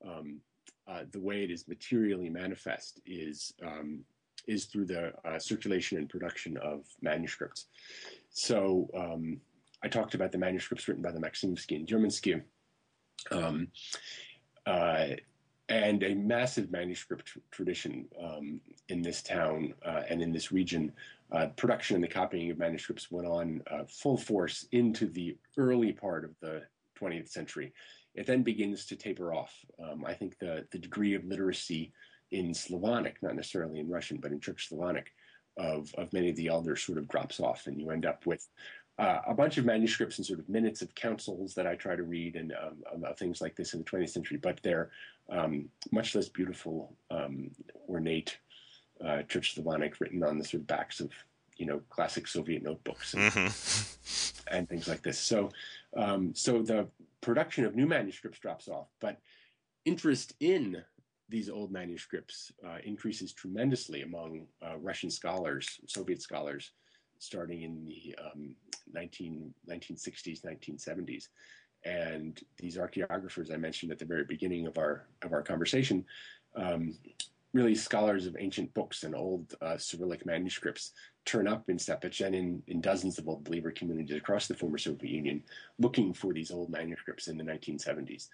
um, uh, the way it is materially manifest is um, is through the uh, circulation and production of manuscripts. So um, I talked about the manuscripts written by the Maksimsky and Dermansky, um, uh, and a massive manuscript tradition um, in this town uh, and in this region. Uh, production and the copying of manuscripts went on uh, full force into the early part of the 20th century. It then begins to taper off. Um, I think the, the degree of literacy in Slavonic, not necessarily in Russian, but in Church Slavonic, of, of many of the elders sort of drops off, and you end up with uh, a bunch of manuscripts and sort of minutes of councils that I try to read and um, about things like this in the 20th century, but they're um, much less beautiful, um, ornate uh, Church Slavonic written on the sort of backs of you know classic Soviet notebooks and, mm-hmm. and things like this. So, um, so the production of new manuscripts drops off, but interest in these old manuscripts uh, increases tremendously among uh, Russian scholars, Soviet scholars, starting in the um, 19, 1960s, 1970s. And these archaeographers I mentioned at the very beginning of our of our conversation, um, really scholars of ancient books and old uh, Cyrillic manuscripts, turn up in Sepich and in, in dozens of old believer communities across the former Soviet Union, looking for these old manuscripts in the 1970s.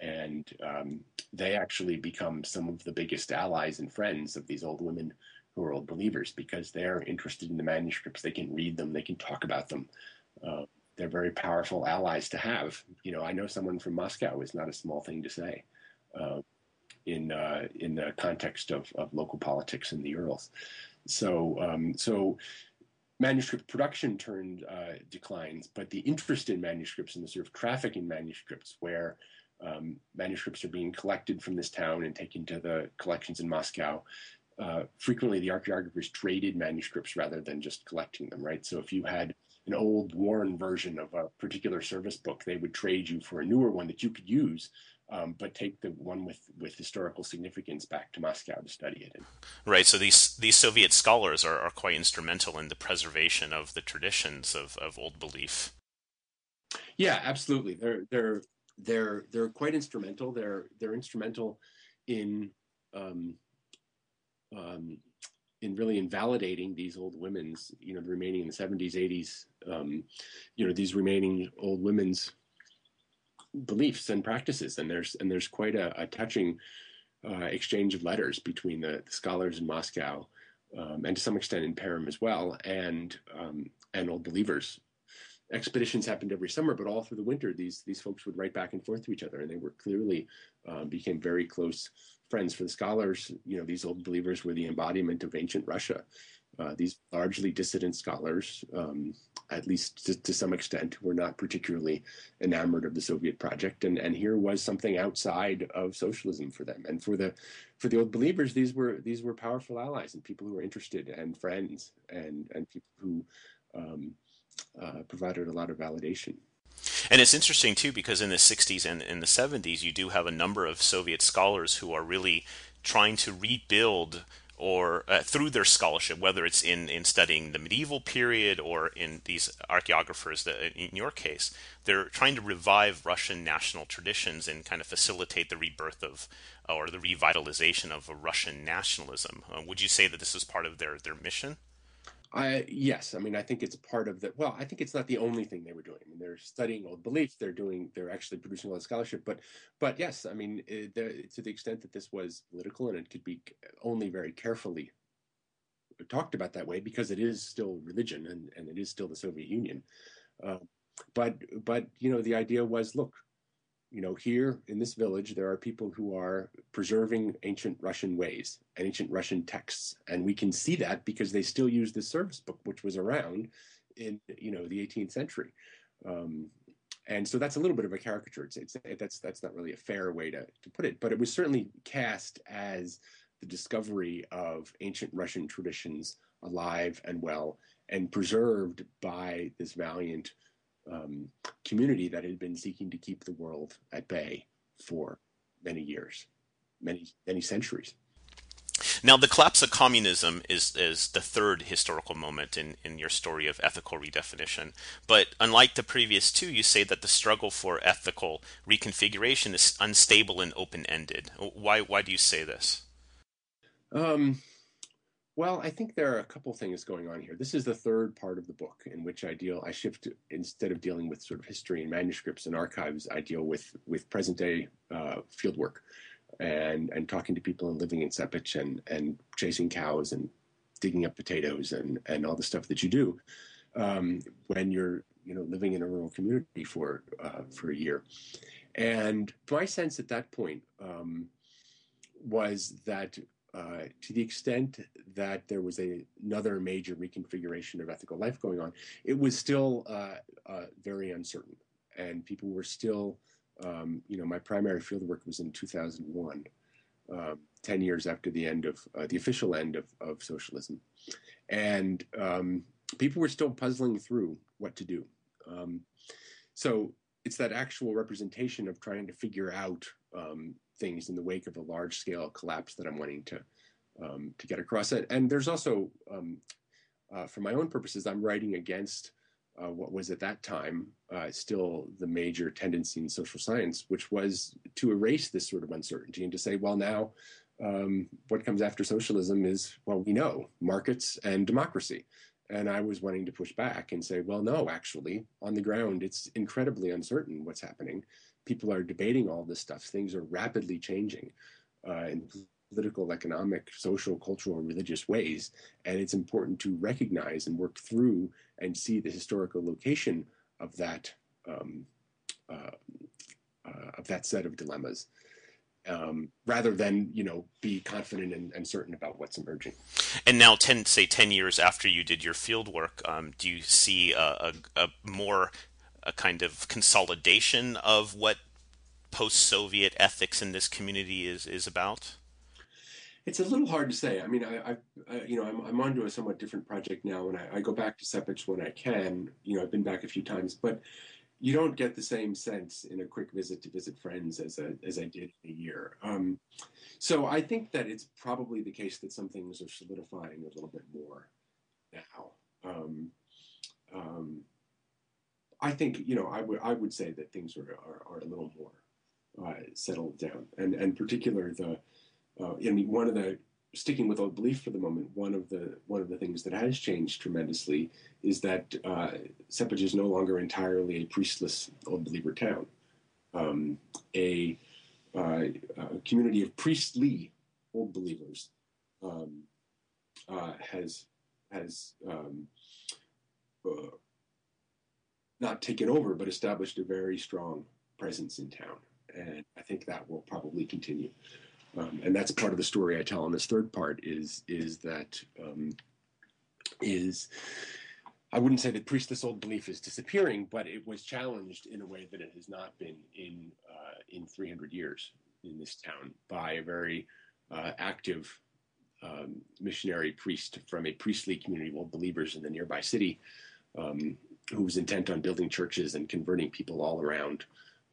And um, they actually become some of the biggest allies and friends of these old women who are old believers because they're interested in the manuscripts. They can read them, they can talk about them. Uh, they're very powerful allies to have. You know, I know someone from Moscow is not a small thing to say uh, in uh, in the context of, of local politics in the Urals. So um, so manuscript production turned uh, declines, but the interest in manuscripts and the sort of traffic in manuscripts where um, manuscripts are being collected from this town and taken to the collections in Moscow uh, frequently the archaeographers traded manuscripts rather than just collecting them, right? So if you had an old worn version of a particular service book, they would trade you for a newer one that you could use, um, but take the one with, with historical significance back to Moscow to study it. Right. So these these Soviet scholars are, are quite instrumental in the preservation of the traditions of, of old belief. Yeah, absolutely. They're they're they're they're quite instrumental. They're they're instrumental in um, um, in really invalidating these old women's, you know, the remaining in the 70s, 80s, um, you know, these remaining old women's beliefs and practices. And there's and there's quite a, a touching uh, exchange of letters between the, the scholars in Moscow um, and to some extent in Perm as well, and um, and old believers. Expeditions happened every summer, but all through the winter, these these folks would write back and forth to each other, and they were clearly um, became very close friends for the scholars. You know, these old believers were the embodiment of ancient Russia. Uh, these largely dissident scholars, um, at least to, to, some extent, were not particularly enamored of the Soviet project, and, and here was something outside of socialism for them. And for the for the old believers, these were these were powerful allies and people who were interested and friends and and people who um, uh, provided a lot of validation. And it's interesting too because in the 60s and in the 70s, you do have a number of Soviet scholars who are really trying to rebuild or uh, through their scholarship, whether it's in, in studying the medieval period or in these archaeographers, that, in your case, they're trying to revive Russian national traditions and kind of facilitate the rebirth of or the revitalization of a Russian nationalism. Uh, would you say that this is part of their, their mission? I yes, I mean I think it's part of the. Well, I think it's not the only thing they were doing. I mean, they're studying old beliefs. They're doing. They're actually producing a lot of scholarship. But, but yes, I mean, it, eh, to the extent that this was political and it could be only very carefully talked about that way because it is still religion and and it is still the Soviet Union. Uh, but but you know the idea was look, you know, here in this village, there are people who are preserving ancient Russian ways and ancient Russian texts. And we can see that because they still use the service book, which was around in, you know, the 18th century. Um, and so that's a little bit of a caricature. It's, it's, that's, that's not really a fair way to, to put it, but it was certainly cast as the discovery of ancient Russian traditions alive and well and preserved by this valiant um, community that had been seeking to keep the world at bay for many years, many many centuries. Now, the collapse of communism is, is the third historical moment in, in your story of ethical redefinition. But unlike the previous two, you say that the struggle for ethical reconfiguration is unstable and open ended. Why, why do you say this? Um, well, I think there are a couple things going on here. This is the third part of the book in which I deal. I shift instead of dealing with sort of history and manuscripts and archives, I deal with with present day uh, field work and and talking to people and living in Sepich and and chasing cows and digging up potatoes and and all the stuff that you do um, when you're you know living in a rural community for uh, for a year. And my sense at that point um, was that uh, to the extent that there was a, another major reconfiguration of ethical life going on, it was still uh, uh, very uncertain, and people were still, um, you know, my primary field work was in 2001, um, 10 years after the end of uh, the official end of, of socialism, and um, people were still puzzling through what to do. Um, so it's that actual representation of trying to figure out um, things in the wake of a large scale collapse that I'm wanting to um, to get across. And there's also, um, uh, for my own purposes, I'm writing against uh, what was at that time uh, still the major tendency in social science, which was to erase this sort of uncertainty and to say, well, now um, what comes after socialism is, well, we know markets and democracy. And I was wanting to push back and say, well, no, actually, on the ground, it's incredibly uncertain what's happening people are debating all this stuff. Things are rapidly changing uh, in political, economic, social, cultural, and religious ways. And it's important to recognize and work through and see the historical location of that um, uh, uh, of that set of dilemmas. Um, rather than you know be confident and, and, certain about what's emerging. And now, ten say ten years after you did your field work, um, do you see a, a, a, more a kind of consolidation of what post-Soviet ethics in this community is is about? It's a little hard to say. I mean, I, I you know, I'm, I'm onto a somewhat different project now, and I, I go back to Sepich when I can. You know, I've been back a few times, but you don't get the same sense in a quick visit to visit friends as a, as I did in a year. Um, so I think that it's probably the case that some things are solidifying a little bit more now. Um, um, I think you know I would I would say that things are are, are a little more uh, settled down, and and particular the uh, I mean one of the sticking with old belief for the moment one of the one of the things that has changed tremendously is that uh, Sepich is no longer entirely a priestless old believer town. Um, a, uh, a, community of priestly old believers um, uh, has has um, not taken over, but established a very strong presence in town. And I think that will probably continue. Um, and that's part of the story I tell in this third part is is that um, is I wouldn't say that priestless old belief is disappearing, but it was challenged in a way that it has not been in uh, in 300 years in this town by a very uh, active um, missionary priest from a priestly community of old believers in the nearby city um, who was intent on building churches and converting people all around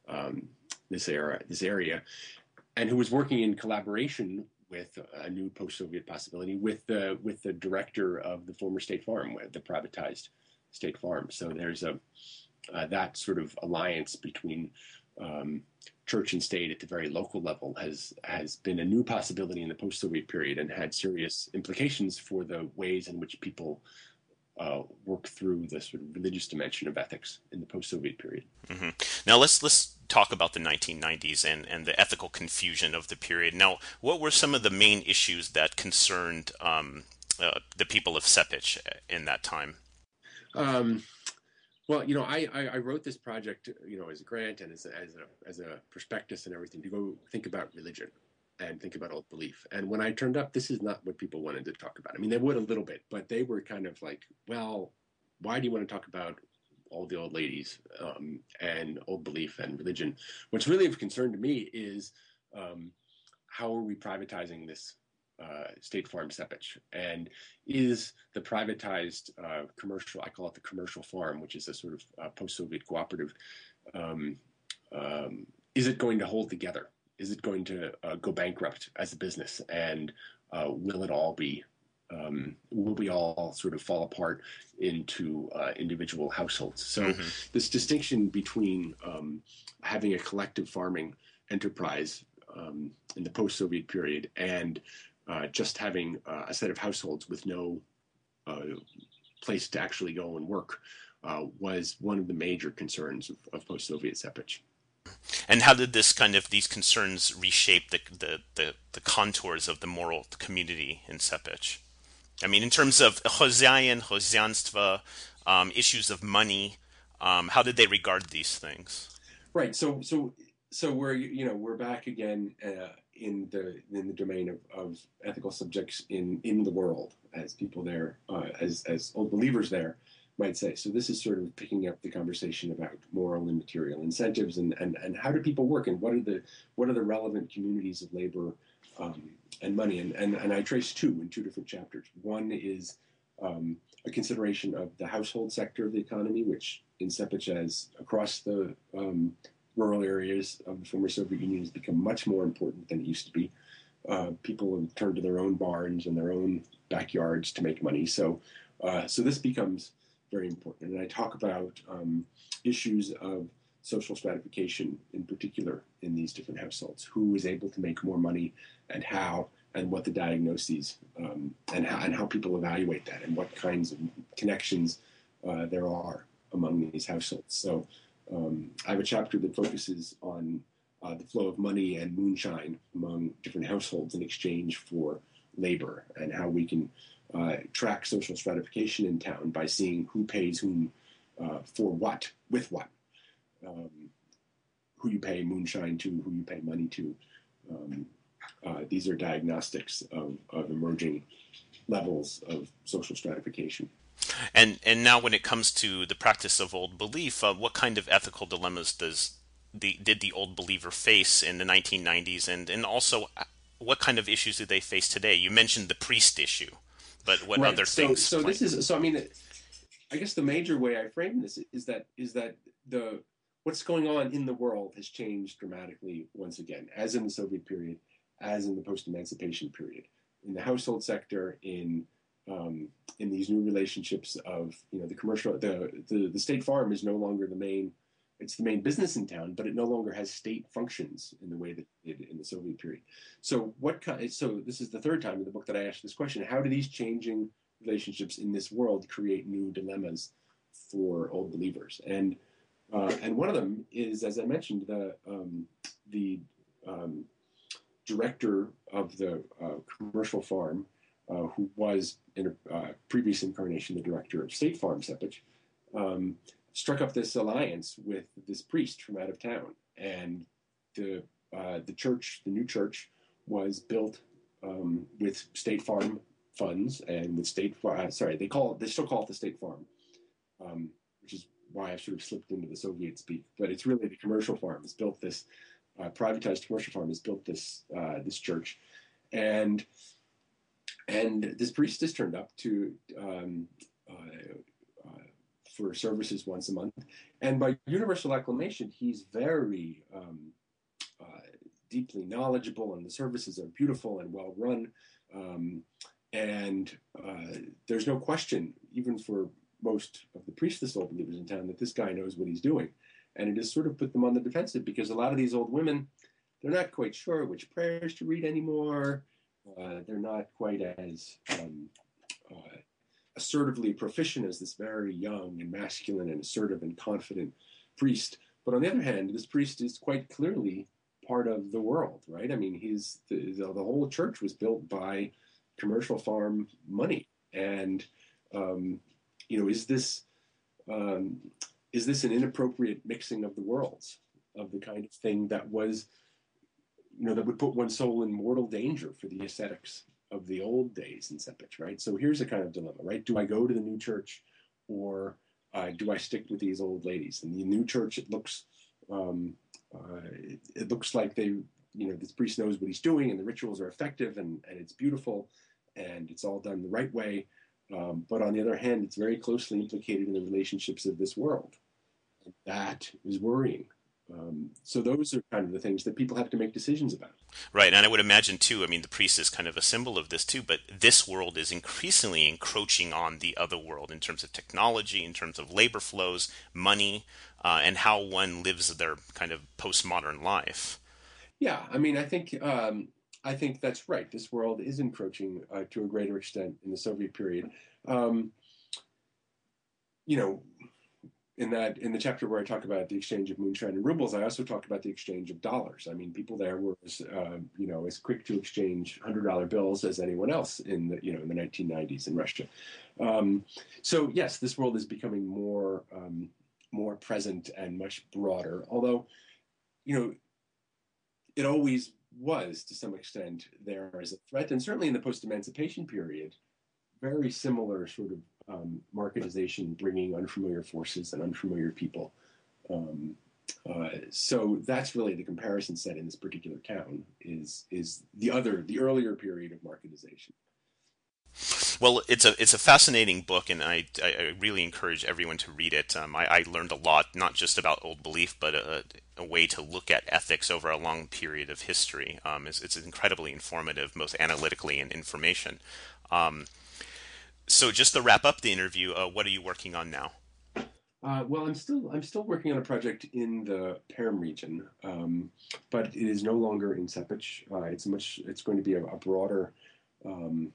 um, this era, this area, and who was working in collaboration with a new post-Soviet possibility with the with the director of the former State Farm, the privatized State Farm. So there's a uh, that sort of alliance between um, church and state at the very local level has has been a new possibility in the post-Soviet period and had serious implications for the ways in which people uh, work through the sort of religious dimension of ethics in the post-Soviet period. Mm-hmm. Now let's let's talk about the 1990s and and the ethical confusion of the period. Now, what were some of the main issues that concerned um, uh, the people of Sepich in that time? Um, Well, you know, I, I, I, wrote this project, you know, as a grant and as a, as a as a prospectus and everything to go think about religion and think about old belief. And when I turned up, this is not what people wanted to talk about. I mean, they would a little bit, but they were kind of like, well, why do you want to talk about all the old ladies um, and old belief and religion? What's really of concern to me is um, how are we privatizing this uh, State Farm Sepich? And is the privatized uh, commercial, I call it the commercial farm, which is a sort of uh, post Soviet cooperative, um, um, is it going to hold together? Is it going to uh, go bankrupt as a business? And uh, will it all be? Um, will we all sort of fall apart into uh, individual households? So, mm-hmm. this distinction between um, having a collective farming enterprise um, in the post-Soviet period and uh, just having uh, a set of households with no uh, place to actually go and work uh, was one of the major concerns of, of post-Soviet Sepich. And how did this kind of these concerns reshape the the, the, the contours of the moral community in Sepich? I mean, in terms of Hossein, Hosseyanstva, um, issues of money, um, how did they regard these things? Right. So, so, so we're you know we're back again uh, in the in the domain of, of ethical subjects in in the world as people there uh, as as old believers there might say. So this is sort of picking up the conversation about moral and material incentives and and, and how do people work and what are the what are the relevant communities of labor um, and money and, and and I trace two in two different chapters. One is um, a consideration of the household sector of the economy, which in Sepich as across the um, rural areas of the former Soviet Union has become much more important than it used to be. Uh, people have turned to their own barns and their own backyards to make money. So, uh, so this becomes very important. And I talk about um, issues of social stratification in particular in these different households. Who is able to make more money and how, and what the diagnoses um, and, how, and how people evaluate that, and what kinds of connections uh, there are among these households. So um, I have a chapter that focuses on uh, the flow of money and moonshine among different households in exchange for labor and how we can uh, track social stratification in town by seeing who pays whom uh, for what, with what, um, who you pay moonshine to, who you pay money to. Um, uh, these are diagnostics of, of emerging levels of social stratification. And and now, when it comes to the practice of old belief, uh, what kind of ethical dilemmas does the did the old believer face in the 1990s, and and also uh, what kind of issues do they face today? You mentioned the priest issue, but what right. other so, things? So this is so. I mean, I guess the major way I frame this is that is that the what's going on in the world has changed dramatically once again, as in the Soviet period, as in the post-emancipation period, in the household sector, in um, in these new relationships of you know the commercial the, the the state farm is no longer the main it's the main business in town, but it no longer has state functions in the way that it did in the Soviet period. So what? So this is the third time in the book that I asked this question: How do these changing relationships in this world create new dilemmas for old believers? And uh, and one of them is, as I mentioned, the um, the um, director of the uh, commercial farm uh, who was in a uh, previous incarnation the director of State Farm Sepich, um, struck up this alliance with this priest from out of town, and the uh, the church, the new church, was built um, with State Farm funds and with State. Uh, sorry, they call it. They still call it the State Farm, um, which is why I sort of slipped into the Soviet speak. But it's really the commercial farm has built this. Uh, privatized commercial farm has built this uh, this church, and and this priest is turned up to um, uh, for services once a month, and by universal acclamation, he's very um, uh, deeply knowledgeable, and the services are beautiful and well run. Um, and uh, there's no question, even for most of the priestless old believers in town, that this guy knows what he's doing. And it has sort of put them on the defensive because a lot of these old women, they're not quite sure which prayers to read anymore. Uh, they're not quite as um, assertively proficient as this very young and masculine and assertive and confident priest. But on the other hand, this priest is quite clearly part of the world, right? I mean, he's the, the, whole church was built by commercial farm money, and um, you know, is this um, is this an inappropriate mixing of the worlds of the kind of thing that was, you know, that would put one's soul in mortal danger for the ascetics of the old days in Sepich, right? So here's a kind of dilemma, right? Do I go to the new church or uh, do I stick with these old ladies? And the new church, it looks, um, uh, it, it, looks like they, you know, this priest knows what he's doing, and the rituals are effective, and and it's beautiful, and it's all done the right way. Um, but on the other hand, it's very closely implicated in the relationships of this world. And that is worrying. Um, so those are kind of the things that people have to make decisions about. Right, and I would imagine too. I mean, the priest is kind of a symbol of this too. But this world is increasingly encroaching on the other world in terms of technology, in terms of labor flows, money, uh, and how one lives their kind of postmodern life. Yeah, I mean, I think um, I think that's right. This world is encroaching uh, to a greater extent in the Soviet period. Um, you know, in that in the chapter where I talk about the exchange of moonshine and rubles, I also talk about the exchange of dollars. I mean, people there were as uh, you know as quick to exchange hundred dollar bills as anyone else in the you know in the 1990s in Russia. Um, so yes, this world is becoming more um, more present and much broader. Although, you know, it always was to some extent there as a threat, and certainly in the post emancipation period, very similar sort of um, marketization bringing unfamiliar forces and unfamiliar people. Um, uh, so that's really the comparison set in this particular town is is the other the earlier period of marketization. Well, it's a it's a fascinating book, and I, I really encourage everyone to read it. Um, I, I, learned a lot, not just about old belief, but a, a, way to look at ethics over a long period of history. Um, it's, it's, incredibly informative, both analytically and information. Um, so just to wrap up the interview, uh, what are you working on now? Uh, well, I'm still I'm still working on a project in the Perm region, um, but it is no longer in Sepych. Uh, it's much. It's going to be a, a broader um,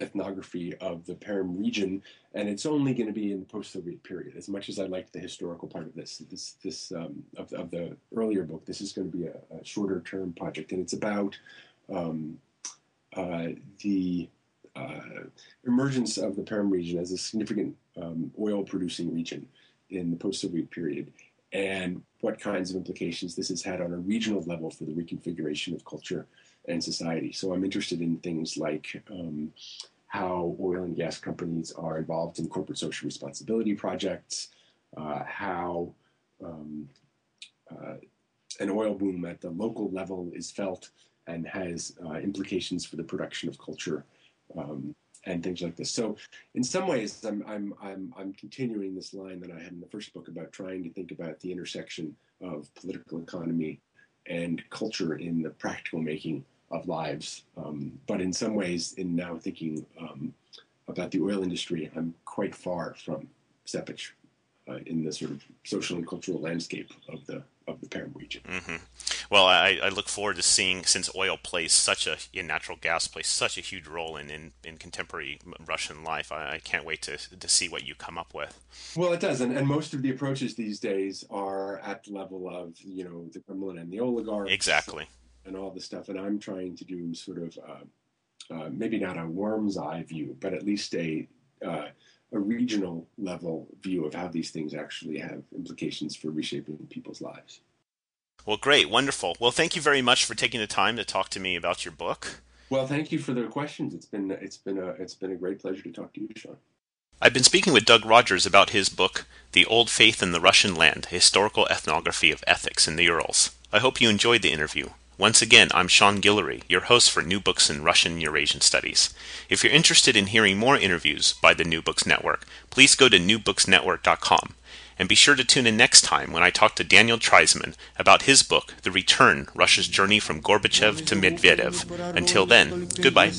ethnography of the Perm region, and it's only going to be in the post-Soviet period. As much as I like the historical part of this, this this um, of, of, the earlier book, this is going to be a, a shorter-term project, and it's about um, uh, the uh, emergence of the Perm region as a significant um, oil producing region in the post Soviet period and what kinds of implications this has had on a regional level for the reconfiguration of culture and society. So I'm interested in things like um, how oil and gas companies are involved in corporate social responsibility projects, uh, how um, uh, an oil boom at the local level is felt and has uh, implications for the production of culture um, and things like this. So in some ways, I'm, I'm, I'm, I'm continuing this line that I had in the first book about trying to think about the intersection of political economy and culture in the practical making of lives. Um, but in some ways, in now thinking um, about the oil industry, I'm quite far from Sepych uh, in the sort of social and cultural landscape of the of the Perm region. Mm-hmm. Well, I, I, look forward to seeing since oil plays such a in natural gas plays such a huge role in in, in contemporary Russian life. I, I, can't wait to to see what you come up with. Well, it does, and, and most of the approaches these days are at the level of you know the Kremlin and the oligarchs, exactly, and all the stuff. And I'm trying to do sort of uh, uh, maybe not a worm's eye view, but at least a uh, a regional level view of how these things actually have implications for reshaping people's lives. Well, great, wonderful. Well, thank you very much for taking the time to talk to me about your book. Well, thank you for the questions. It's been it's been a it's been a great pleasure to talk to you, Sean. I've been speaking with Doug Rogers about his book, The Old Faith in the Russian Land: Historical Ethnography of Ethics in the Urals. I hope you enjoyed the interview. Once again, I'm Sean Guillory, your host for New Books in Russian Eurasian Studies. If you're interested in hearing more interviews by the New Books Network, please go to newbooksnetwork.com. And be sure to tune in next time when I talk to Daniel Treisman about his book, The Return Russia's Journey from Gorbachev to Medvedev. Until then, goodbye.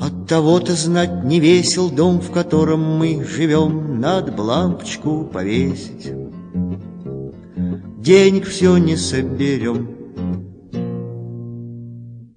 От того-то знать не весел дом, в котором мы живем, Надо б лампочку повесить. Денег все не соберем,